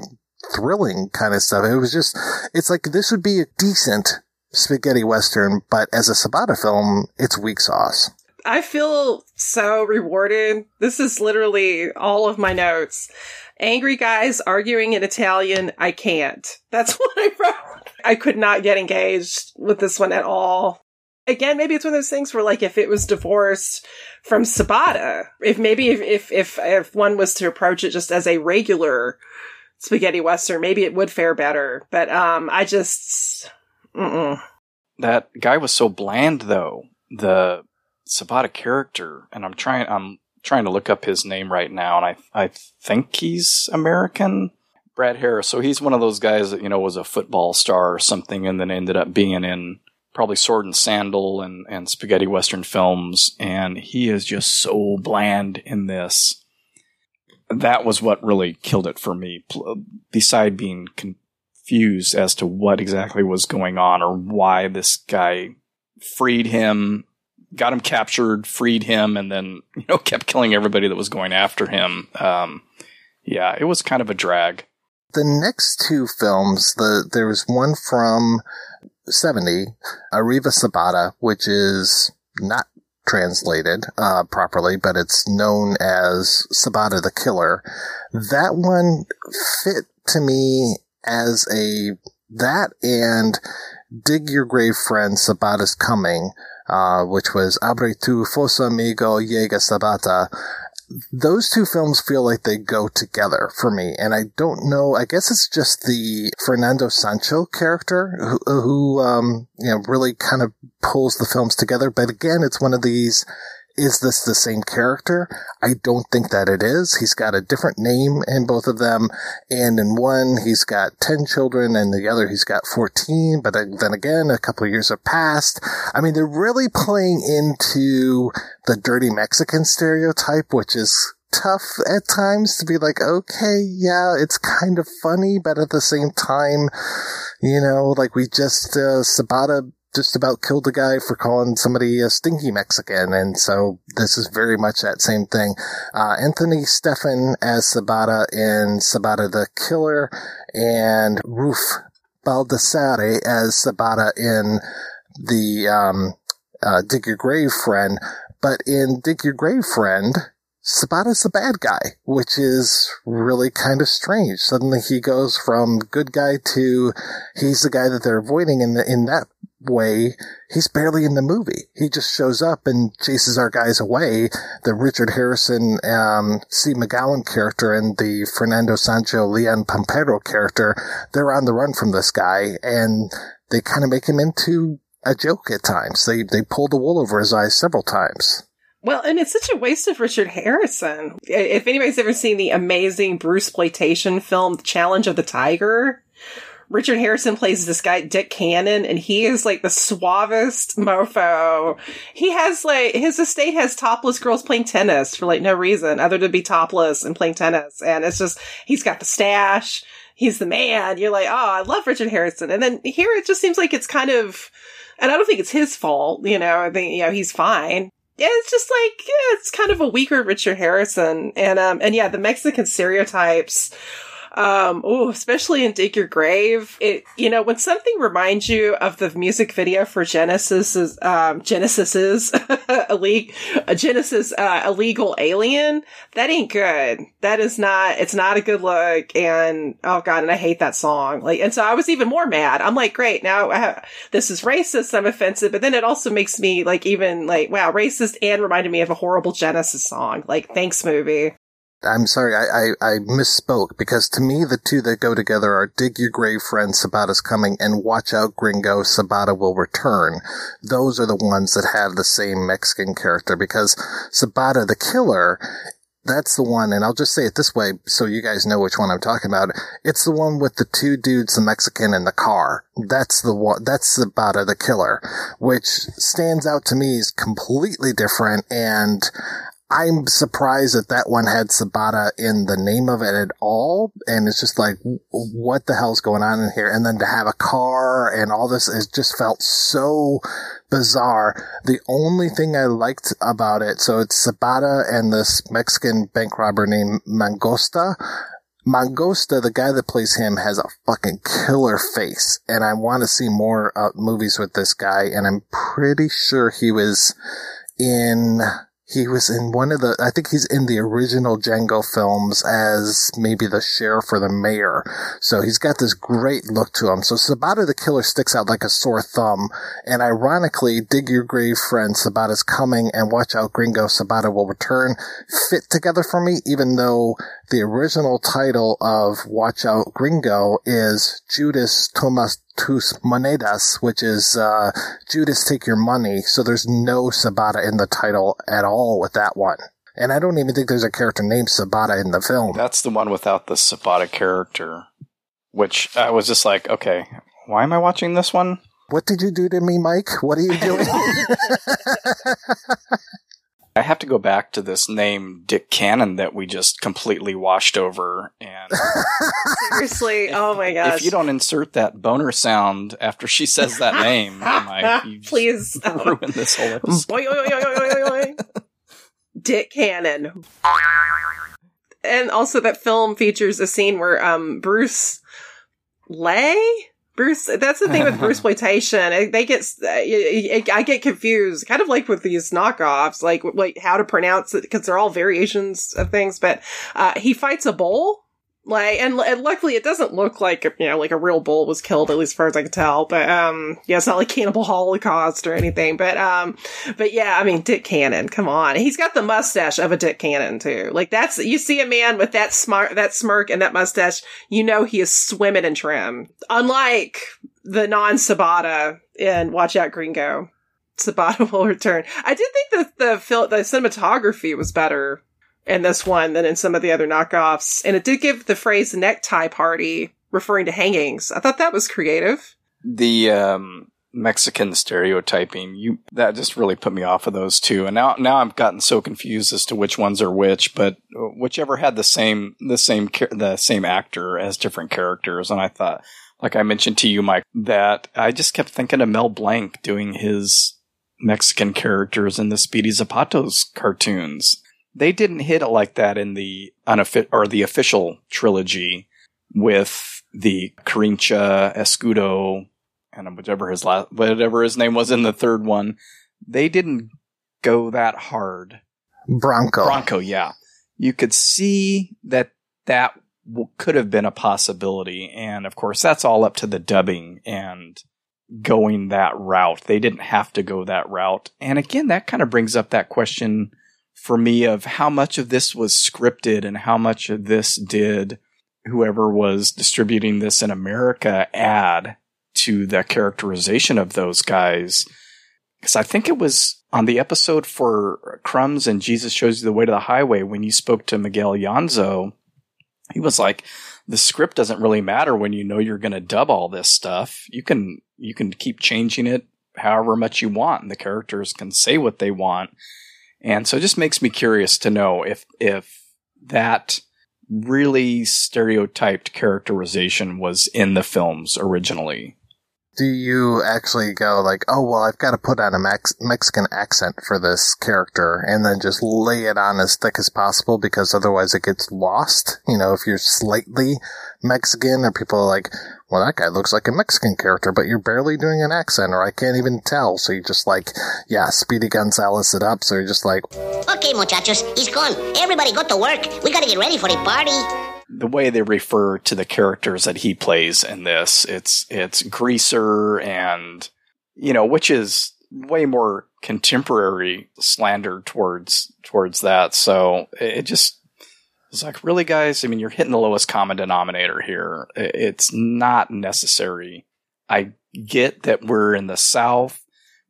thrilling kind of stuff. It was just, it's like this would be a decent spaghetti western, but as a Sabata film, it's weak sauce. I feel so rewarded. This is literally all of my notes. Angry guys arguing in Italian, I can't. That's what I wrote. I could not get engaged with this one at all. Again, maybe it's one of those things where like if it was divorced from Sabata, if maybe if, if, if, if one was to approach it just as a regular spaghetti western, maybe it would fare better. But um, I just, mm-mm. That guy was so bland, though. The Sabata character, and I'm trying, I'm trying to look up his name right now, and I, I think he's American. Brad Harris. So he's one of those guys that you know was a football star or something, and then ended up being in probably Sword and Sandal and and spaghetti western films, and he is just so bland in this that was what really killed it for me. Beside being confused as to what exactly was going on or why this guy freed him, got him captured, freed him, and then you know kept killing everybody that was going after him. Um, yeah, it was kind of a drag. The next two films, the there was one from seventy, Arriva Sabata, which is not translated uh, properly, but it's known as Sabata the Killer. That one fit to me as a that and Dig Your Grave Friend Sabata's Coming, uh, which was Abre tu fosa amigo llega Sabata those two films feel like they go together for me. And I don't know, I guess it's just the Fernando Sancho character who, who um, you know, really kind of pulls the films together. But again, it's one of these, is this the same character? I don't think that it is. He's got a different name in both of them. And in one, he's got 10 children and the other, he's got 14. But then again, a couple of years have passed. I mean, they're really playing into the dirty Mexican stereotype, which is tough at times to be like, okay, yeah, it's kind of funny, but at the same time, you know, like we just, uh, Sabata just about killed a guy for calling somebody a stinky Mexican. And so this is very much that same thing. Uh, Anthony Steffen as Sabata in Sabata the Killer and Raf Baldassarre as Sabata in the, um, uh, Dig Your Grave Friend. But in Dig Your Grave Friend, Sabata's the bad guy, which is really kind of strange. Suddenly he goes from good guy to he's the guy that they're avoiding in the, in that way, he's barely in the movie. He just shows up and chases our guys away. The Richard Harrison, um, C. McGowan character and the Fernando Sancho Leon Pampero character, they're on the run from this guy and they kind of make him into a joke at times. They, they pull the wool over his eyes several times. Well, and it's such a waste of Richard Harrison. If anybody's ever seen the amazing Bruce exploitation film Challenge of the Tiger, Richard Harrison plays this guy, Dick Cannon, and he is like the suavest mofo. He has like, his estate has topless girls playing tennis for like no reason other than to be topless and playing tennis. And it's just, he's got the stash. He's the man. You're like, oh, I love Richard Harrison. And then here it just seems like it's kind of, and I don't think it's his fault, you know, I think, you know, he's fine. Yeah, it's just like, yeah, it's kind of a weaker Richard Harrison. And, um, and yeah, the Mexican stereotypes, Um, oh, especially in Dig Your Grave. It, you know, when something reminds you of the music video for Genesis, um, Genesis is a Genesis, uh, illegal alien, that ain't good. That is not, it's not a good look. And, oh god, and I hate that song. Like, and so I was even more mad. I'm like, great, now uh, this is racist, I'm offensive, but then it also makes me like even like, wow, racist and reminded me of a horrible Genesis song. Like, thanks movie. I'm sorry, I, I, I, misspoke because to me the two that go together are Dig Your Grave Friend, Sabata's Coming, and Watch Out Gringo, Sabata Will Return. Those are the ones that have the same Mexican character because Sabata the Killer that's the one, and I'll just say it this way so you guys know which one I'm talking about. It's the one with the two dudes, the Mexican in the car. That's the one, that's Sabata the killer, which stands out to me is completely different, and I'm surprised that that one had Sabata in the name of it at all. And it's just like, what the hell's going on in here? And then to have a car and all this, it just felt so bizarre. The only thing I liked about it, so it's Sabata and this Mexican bank robber named Mangosta. Mangosta, the guy that plays him, has a fucking killer face, and I want to see more uh, movies with this guy. And I'm pretty sure he was in he was in one of the, I think he's in the original Django films as maybe the sheriff or the mayor. So he's got this great look to him. So Sabata the Killer sticks out like a sore thumb. And ironically, Dig Your Grave Friend, Sabata's Coming, and Watch Out Gringo, Sabata Will Return fit together for me, even though the original title of Watch Out Gringo is Judas Tomas tus monedas, which is uh, Judas take your money. So there's no Sabata in the title at all with that one. And I don't even think there's a character named Sabata in the film. That's the one without the Sabata character, which I was just like, okay, why am I watching this one? What did you do to me, Mike? What are you doing? I have to go back to this name Dick Cannon that we just completely washed over and seriously, oh my gosh. If you don't insert that boner sound after she says that name, you please ruin this whole episode. Dick Cannon. And also that film features a scene where um Bruce Lay Bruce, that's the thing with Bruce exploitation. They get, I get confused, kind of like with these knockoffs, like like how to pronounce it because they're all variations of things. But uh, he fights a bull like, and, and, luckily it doesn't look like, you know, like a real bull was killed, at least as far as I can tell. But, um, yeah, it's not like Cannibal Holocaust or anything. But, um, but yeah, I mean, Dick Cannon, come on. He's got the mustache of a Dick Cannon too. Like that's, you see a man with that smart, that smirk and that mustache, you know he is swimming in trim. Unlike the non-Sabata in Watch Out Gringo. Sabata will return. I did think that the film, the cinematography was better in this one than in some of the other knockoffs. And it did give the phrase necktie party referring to hangings. I thought that was creative. The um, Mexican stereotyping, you that just really put me off of those two. And now now I've gotten so confused as to which ones are which, but whichever had the same the same the same actor as different characters and I thought like I mentioned to you Mike that I just kept thinking of Mel Blanc doing his Mexican characters in the Speedy Zapatos cartoons they didn't hit it like that in the unofficial or the official trilogy with the Carrincha Escudo and whichever his last whatever his name was in the third one. They didn't go that hard. Bronco. Bronco, yeah. You could see that that w- could have been a possibility, and of course, that's all up to the dubbing and going that route. They didn't have to go that route, and again, that kind of brings up that question for me of how much of this was scripted and how much of this did whoever was distributing this in America add to the characterization of those guys. Because I think it was on the episode for Crumbs and Jesus Shows You the Way to the Highway when you spoke to Miguel Llansó. He was like, the script doesn't really matter when you know you're going to dub all this stuff. You can, you can keep changing it however much you want and the characters can say what they want. And so it just makes me curious to know if if that really stereotyped characterization was in the films originally. Do you actually go like, oh, well, I've got to put on a Mex- Mexican accent for this character and then just lay it on as thick as possible because otherwise it gets lost? You know, if you're slightly Mexican or people are like, well, that guy looks like a Mexican character, but you're barely doing an accent or I can't even tell. So you just like, yeah, Speedy Gonzales it up. So you're just like, Okay, muchachos, he's gone. Everybody go to work. We gotta get ready for the party. the way they refer to the characters that he plays in this, it's it's greaser and you know, which is way more contemporary slander towards towards that. So it it just it's like really guys, I mean you're hitting the lowest common denominator here. It's not necessary. I get that we're in the south,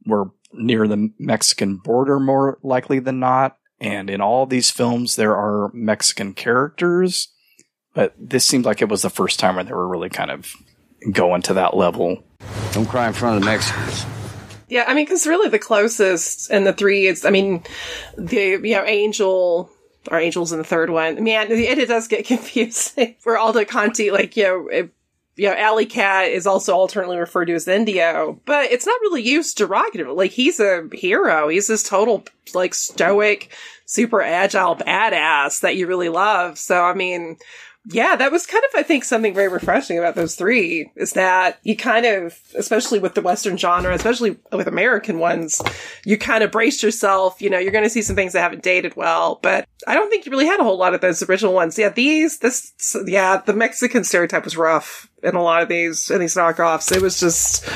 we're near the Mexican border more likely than not, and in all these films there are Mexican characters but this seemed like it was the first time where they were really kind of going to that level. Don't cry in front of the Mexicans. Yeah, I mean, because really the closest in the three is, I mean, the you know Angel or Angels in the third one. Man, it, it does get confusing. Where Aldo Canti, like you know. It, you know, Alley Cat is also alternately referred to as Indio, but it's not really used derogatively. Like he's a hero. He's this total like stoic, super agile badass that you really love. So I mean, yeah, that was kind of, I think, something very refreshing about those three is that you kind of, especially with the Western genre, especially with American ones, you kind of brace yourself. You know, you're going to see some things that haven't dated well, but I don't think you really had a whole lot of those original ones. Yeah, these, this, yeah, the Mexican stereotype was rough in a lot of these, in these knockoffs. It was just,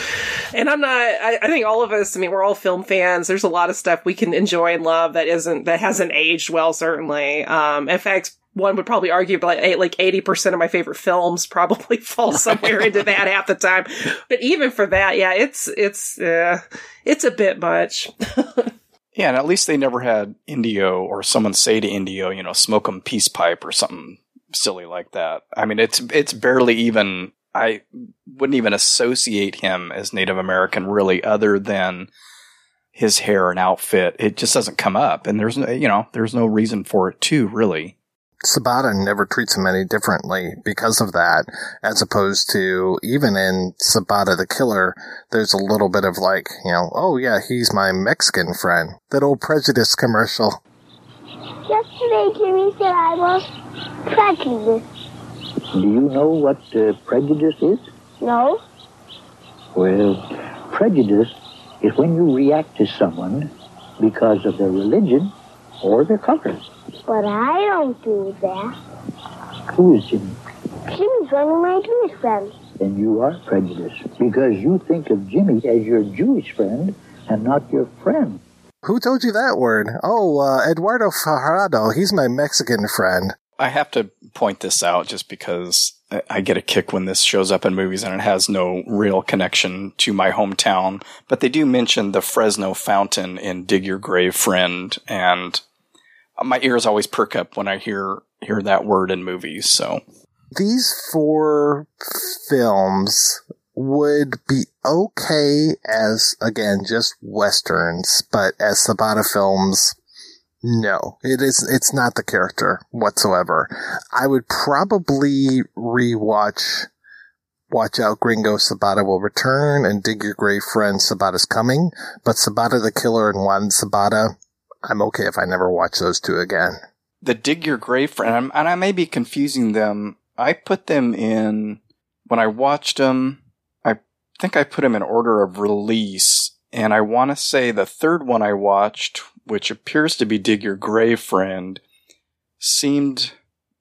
and I'm not, I, I think all of us, I mean, we're all film fans. There's a lot of stuff we can enjoy and love that isn't, that hasn't aged well, certainly. Um, in fact, one would probably argue like like 80% of my favorite films probably fall somewhere into that half the time. But even for that, yeah, it's, it's, uh, it's a bit much. Yeah, and at least they never had Indio or someone say to Indio, you know, smoke smoke 'em peace pipe or something silly like that. I mean, it's it's barely even. I wouldn't even associate him as Native American really, other than his hair and outfit. It just doesn't come up, and there's no, you know, there's no reason for it to really. Sabata never treats him any differently because of that, as opposed to even in Sabata the Killer, there's a little bit of like, you know, oh yeah, he's my Mexican friend. That old prejudice commercial. Yesterday, Jimmy said I was prejudiced. Do you know what uh, prejudice is? No? Well, prejudice is when you react to someone because of their religion or their color. But I don't do that. Who is Jimmy? Jimmy's one of my Jewish friends. Then you are prejudiced because you think of Jimmy as your Jewish friend and not your friend. Who told you that word? Oh, uh, Eduardo Fajardo. He's my Mexican friend. I have to point this out just because I- I get a kick when this shows up in movies and it has no real connection to my hometown. But they do mention the Fresno fountain in Dig Your Grave Friend, and my ears always perk up when I hear hear that word in movies. So These four films would be okay as, again, just westerns, but as Sabata films, no, it is, it's not the character whatsoever. I would probably rewatch Watch Out Gringo Sabata Will Return and Dig Your Grave Friend Sabata's Coming, but Sabata the Killer and Juan Sabata, I'm okay if I never watch those two again. the Dig Your Grave Friend, and, I may be confusing them. I put them in when I watched them. I think I put them in order of release, and I want to say the third one I watched, which appears to be Dig Your Grave Friend, seemed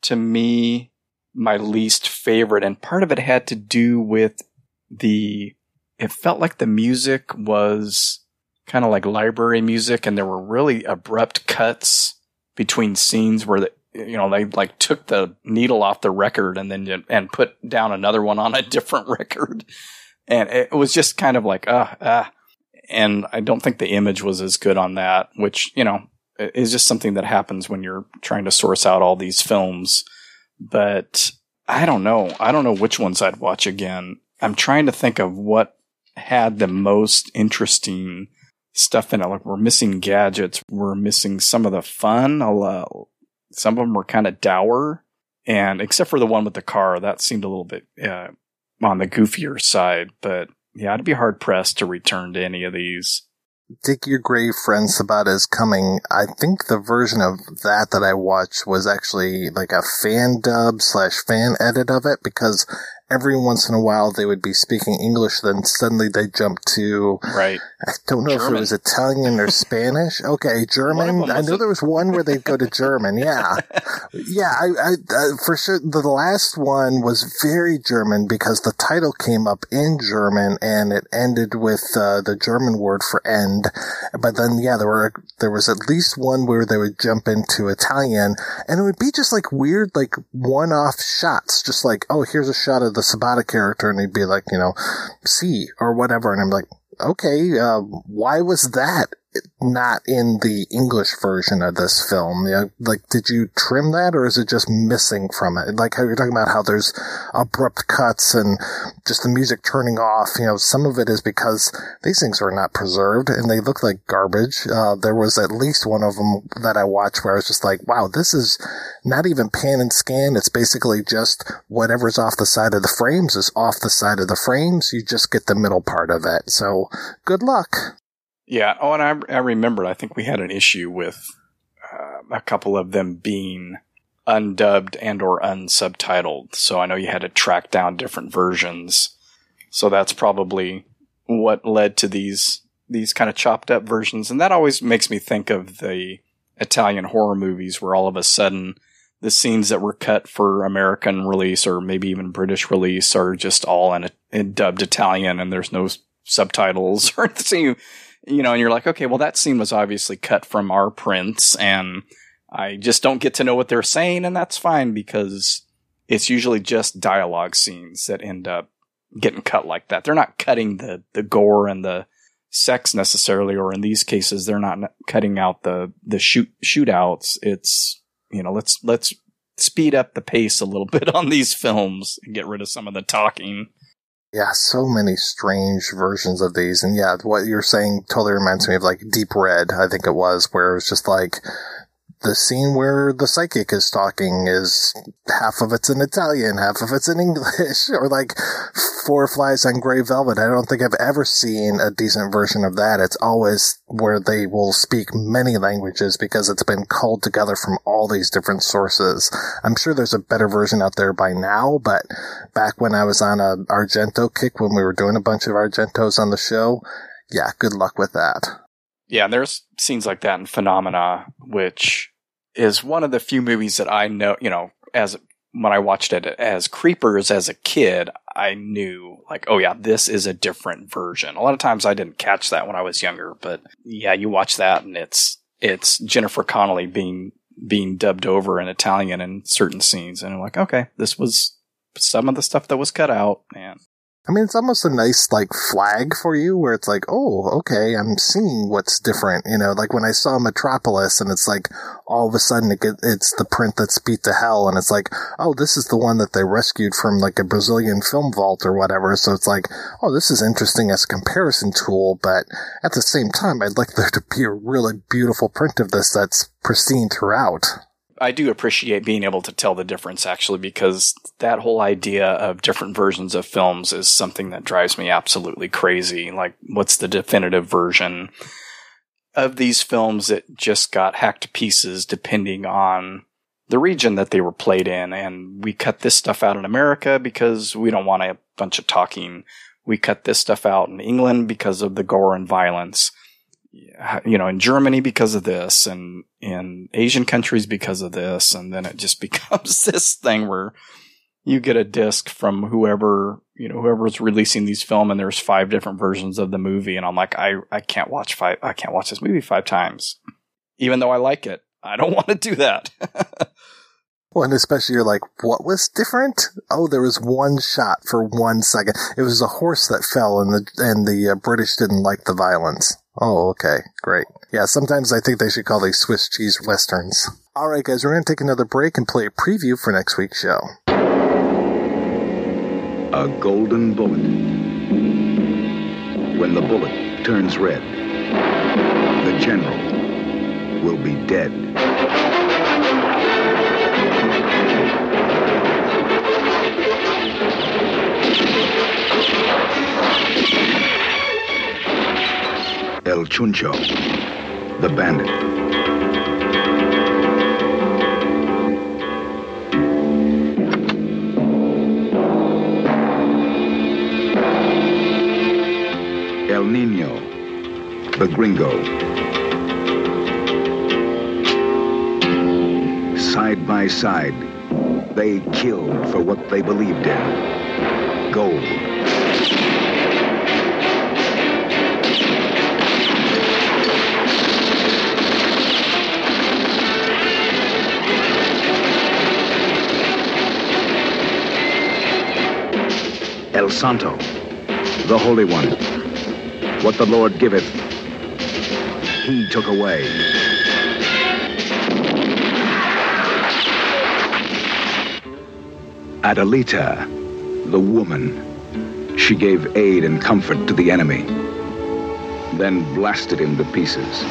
to me my least favorite, and part of it had to do with the. It felt like the music was kind of like library music, and there were really abrupt cuts between scenes where the, you know they like took the needle off the record and then and put down another one on a different record, and it was just kind of like ah ah, and I don't think the image was as good on that, which you know is just something that happens when you're trying to source out all these films. But I don't know. I don't know which ones I'd watch again. I'm trying to think of what had the most interesting stuff in it. Like we're missing gadgets. We're missing some of the fun. Some of them were kind of dour, and except for the one with the car, that seemed a little bit uh, on the goofier side. But yeah, I'd be hard pressed to return to any of these. Dig Your Grave, Friend Sabata is coming. I think the version of that that I watched was actually like a fan dub slash fan edit of it because every once in a while they would be speaking English, then suddenly they jump to right. I don't know if it was Italian or Spanish. Okay, German. I know there was one where they'd go to German. Yeah, yeah. I, I uh, for sure the last one was very German because the title came up in German and it ended with uh, the German word for end. But then yeah, there were there was at least one where they would jump into Italian and it would be just like weird like one off shots, just like oh here's a shot of the Sabata character and he'd be like you know see or whatever, and I'm like okay, uh, why was that not in the English version of this film? You know, like, did you trim that or is it just missing from it? Like how you're talking about how there's abrupt cuts and just the music turning off. You know, some of it is because these things are not preserved and they look like garbage. Uh, there was at least one of them that I watched where I was just like, wow, this is not even pan and scan. It's basically just whatever's off the side of the frames is off the side of the frames. You just get the middle part of it. So good luck. Yeah. Oh, and I, I remembered. I think we had an issue with uh, a couple of them being undubbed and or unsubtitled. So I know you had to track down different versions. So that's probably what led to these these kind of chopped up versions. And that always makes me think of the Italian horror movies where all of a sudden the scenes that were cut for American release or maybe even British release are just all in, in dubbed Italian and there's no subtitles or anything. Know, and you're like, okay, well, that scene was obviously cut from our prints, and I just don't get to know what they're saying, and that's fine because it's usually just dialogue scenes that end up getting cut like that. They're not cutting the the gore and the sex necessarily, or in these cases, they're not cutting out the the shoot shootouts. It's you know, let's let's speed up the pace a little bit on these films and get rid of some of the talking. Yeah, so many strange versions of these. And yeah, what you're saying totally reminds me of like Deep Red, I think it was, where it was just like the scene where the psychic is talking is half of it's in Italian, half of it's in English, or like Four Flies on Grey Velvet. I don't think I've ever seen a decent version of that. It's always where they will speak many languages because it's been culled together from all these different sources. I'm sure there's a better version out there by now, but back when I was on a Argento kick when we were doing a bunch of Argentos on the show, yeah, good luck with that. Yeah, there's scenes like that in Phenomena, which is one of the few movies that I know, you know, as when I watched it as Creepers as a kid, I knew like, oh yeah, this is a different version. A lot of times I didn't catch that when I was younger, but yeah, you watch that and it's it's Jennifer Connelly being being dubbed over in Italian in certain scenes, and I'm like, okay, this was some of the stuff that was cut out, and I mean, it's almost a nice like flag for you where it's like, oh, okay, I'm seeing what's different. You know, like when I saw Metropolis and it's like all of a sudden it it's the print that's beat to hell and it's like, oh, this is the one that they rescued from like a Brazilian film vault or whatever. So it's like, oh, this is interesting as a comparison tool, but at the same time, I'd like there to be a really beautiful print of this that's pristine throughout. I do appreciate being able to tell the difference actually because that whole idea of different versions of films is something that drives me absolutely crazy. Like, what's the definitive version of these films that just got hacked to pieces depending on the region that they were played in? And we cut this stuff out in America because we don't want a bunch of talking. We cut this stuff out in England because of the gore and violence you know, in Germany because of this and in Asian countries because of this. And then it just becomes this thing where you get a disc from whoever, you know, whoever's releasing these film and there's five different versions of the movie. And I'm like, I, I can't watch five, I can't watch this movie five times, even though I like it. I don't want to do that. Well, and especially you're like, what was different? Oh, there was one shot for one second. It was a horse that fell, and the and the uh, British didn't like the violence. Oh, okay, great. Yeah, sometimes I think they should call these Swiss cheese westerns. All right, guys, we're going to take another break and play a preview for next week's show. A golden bullet. When the bullet turns red, the general will be dead. Chuncho, the bandit. El Nino, the gringo. Side by side, they killed for what they believed in gold. Santo, the Holy One. What the Lord giveth, he took away. Adelita, the woman. She gave aid and comfort to the enemy, then blasted him to pieces.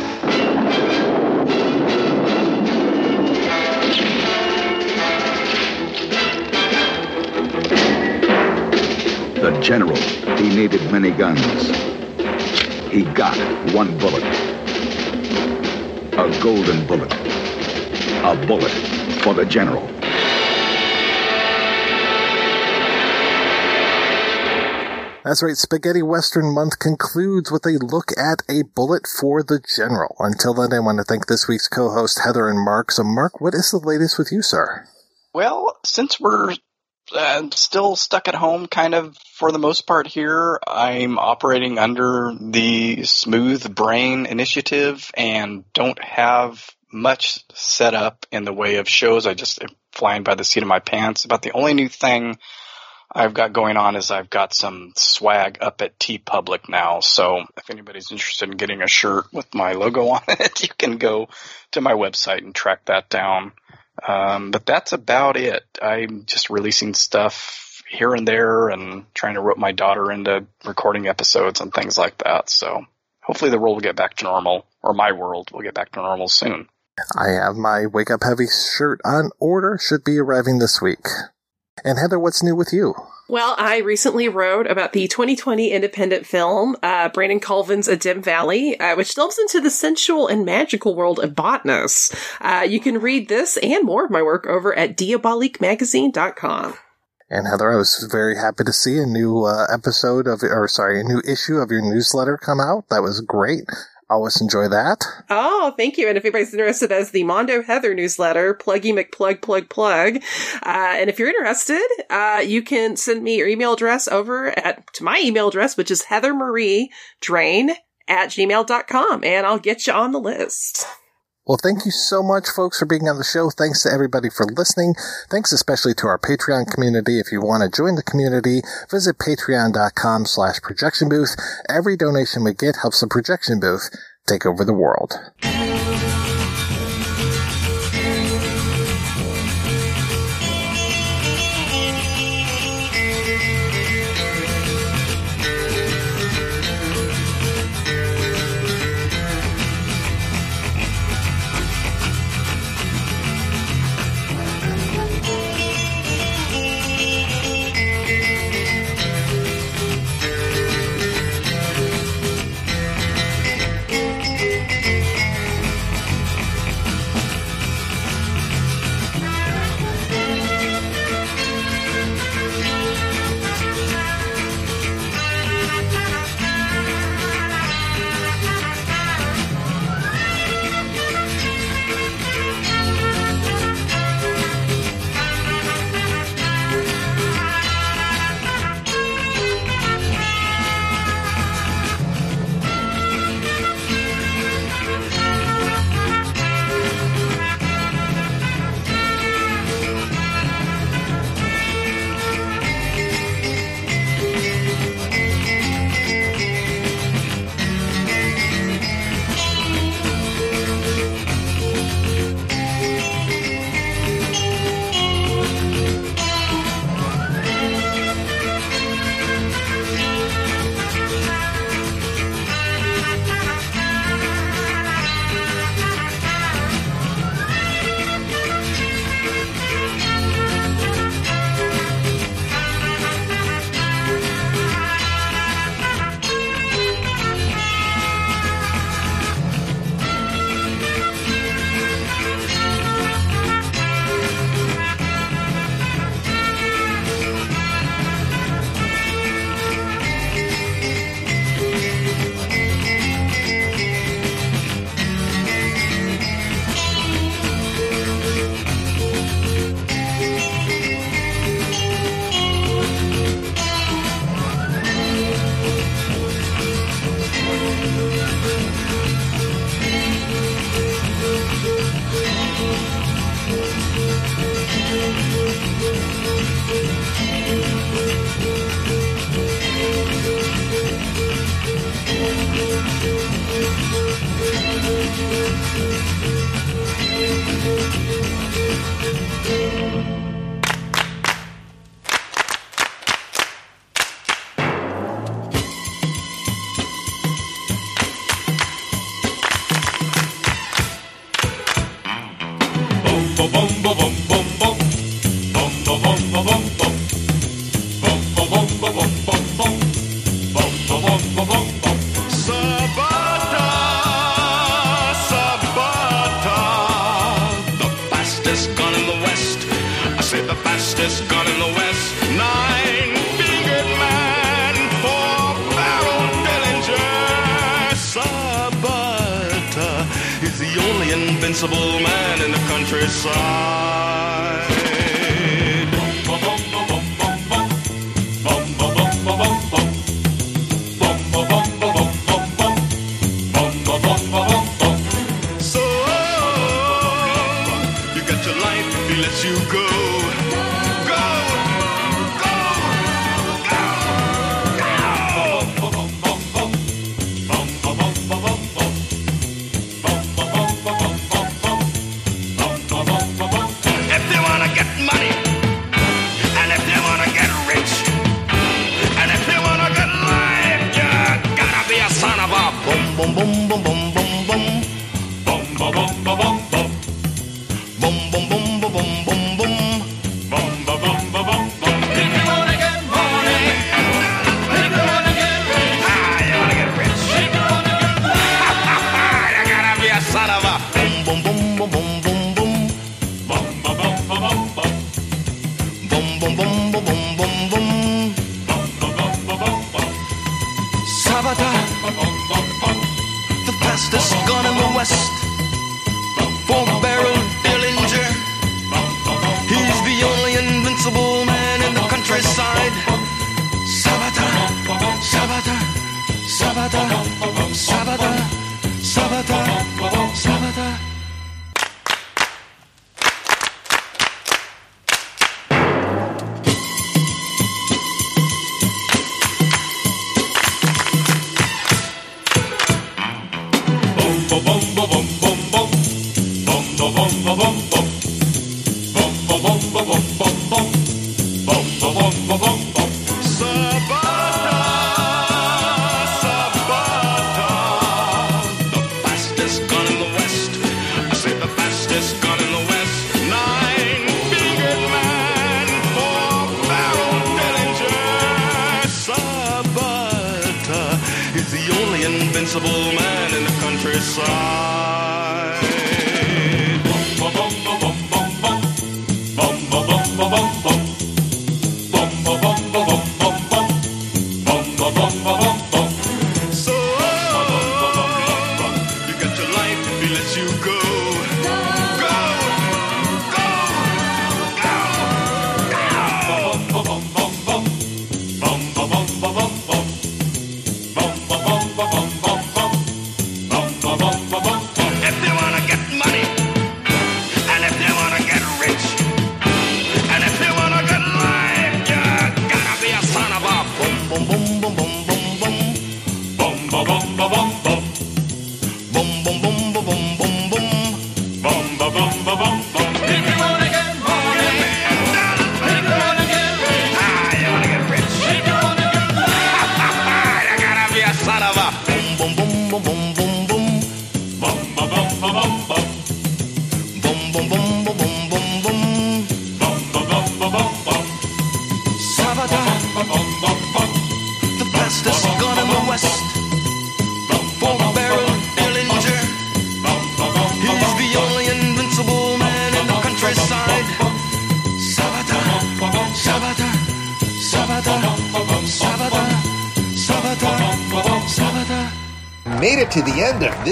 General, he needed many guns. He got one bullet. A golden bullet. A bullet for the general. That's right, Spaghetti Western Month concludes with a look at a bullet for the general. Until then, I want to thank this week's co-host Heather and Mark. So, Mark, what is the latest with you, sir? Well, since we're uh, still stuck at home, kind of for the most part here, I'm operating under the Smooth Brain Initiative and don't have much set up in the way of shows. I just am flying by the seat of my pants. About the only new thing I've got going on is I've got some swag up at TeePublic now. So if anybody's interested in getting a shirt with my logo on it, you can go to my website and track that down. Um, but that's about it. I'm just releasing stuff here and there and trying to rope my daughter into recording episodes and things like that. So hopefully the world will get back to normal, or my world will get back to normal soon. I have my Wake Up Heavy shirt on order, should be arriving this week. And Heather, what's new with you? Well, I recently wrote about the 2020 independent film, uh, Brandon Colvin's A Dim Valley, uh, which delves into the sensual and magical world of botanists. Uh, you can read this and more of my work over at diaboliquemagazine.com. And Heather, I was very happy to see a new uh, episode of, or sorry, a new issue of your newsletter come out. That was great. Always enjoy that. Oh, thank you. And if anybody's interested, as the Mondo Heather newsletter, pluggy McPlug plug plug. Uh, and if you're interested, uh, you can send me your email address over at to my email address, which is Heather Marie Drain at gmail.com, and I'll get you on the list. Well, thank you so much, folks, for being on the show. Thanks to everybody for listening. Thanks especially to our Patreon community. If you want to join the community, visit patreon.com slash projection booth. Every donation we get helps the projection booth take over the world.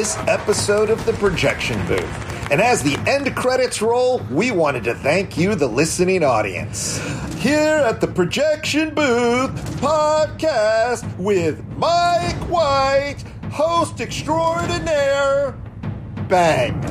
this episode of The Projection Booth. And as the end credits roll, we wanted to thank you, the listening audience. Here at the Projection Booth podcast with Mike White, host extraordinaire, Bang.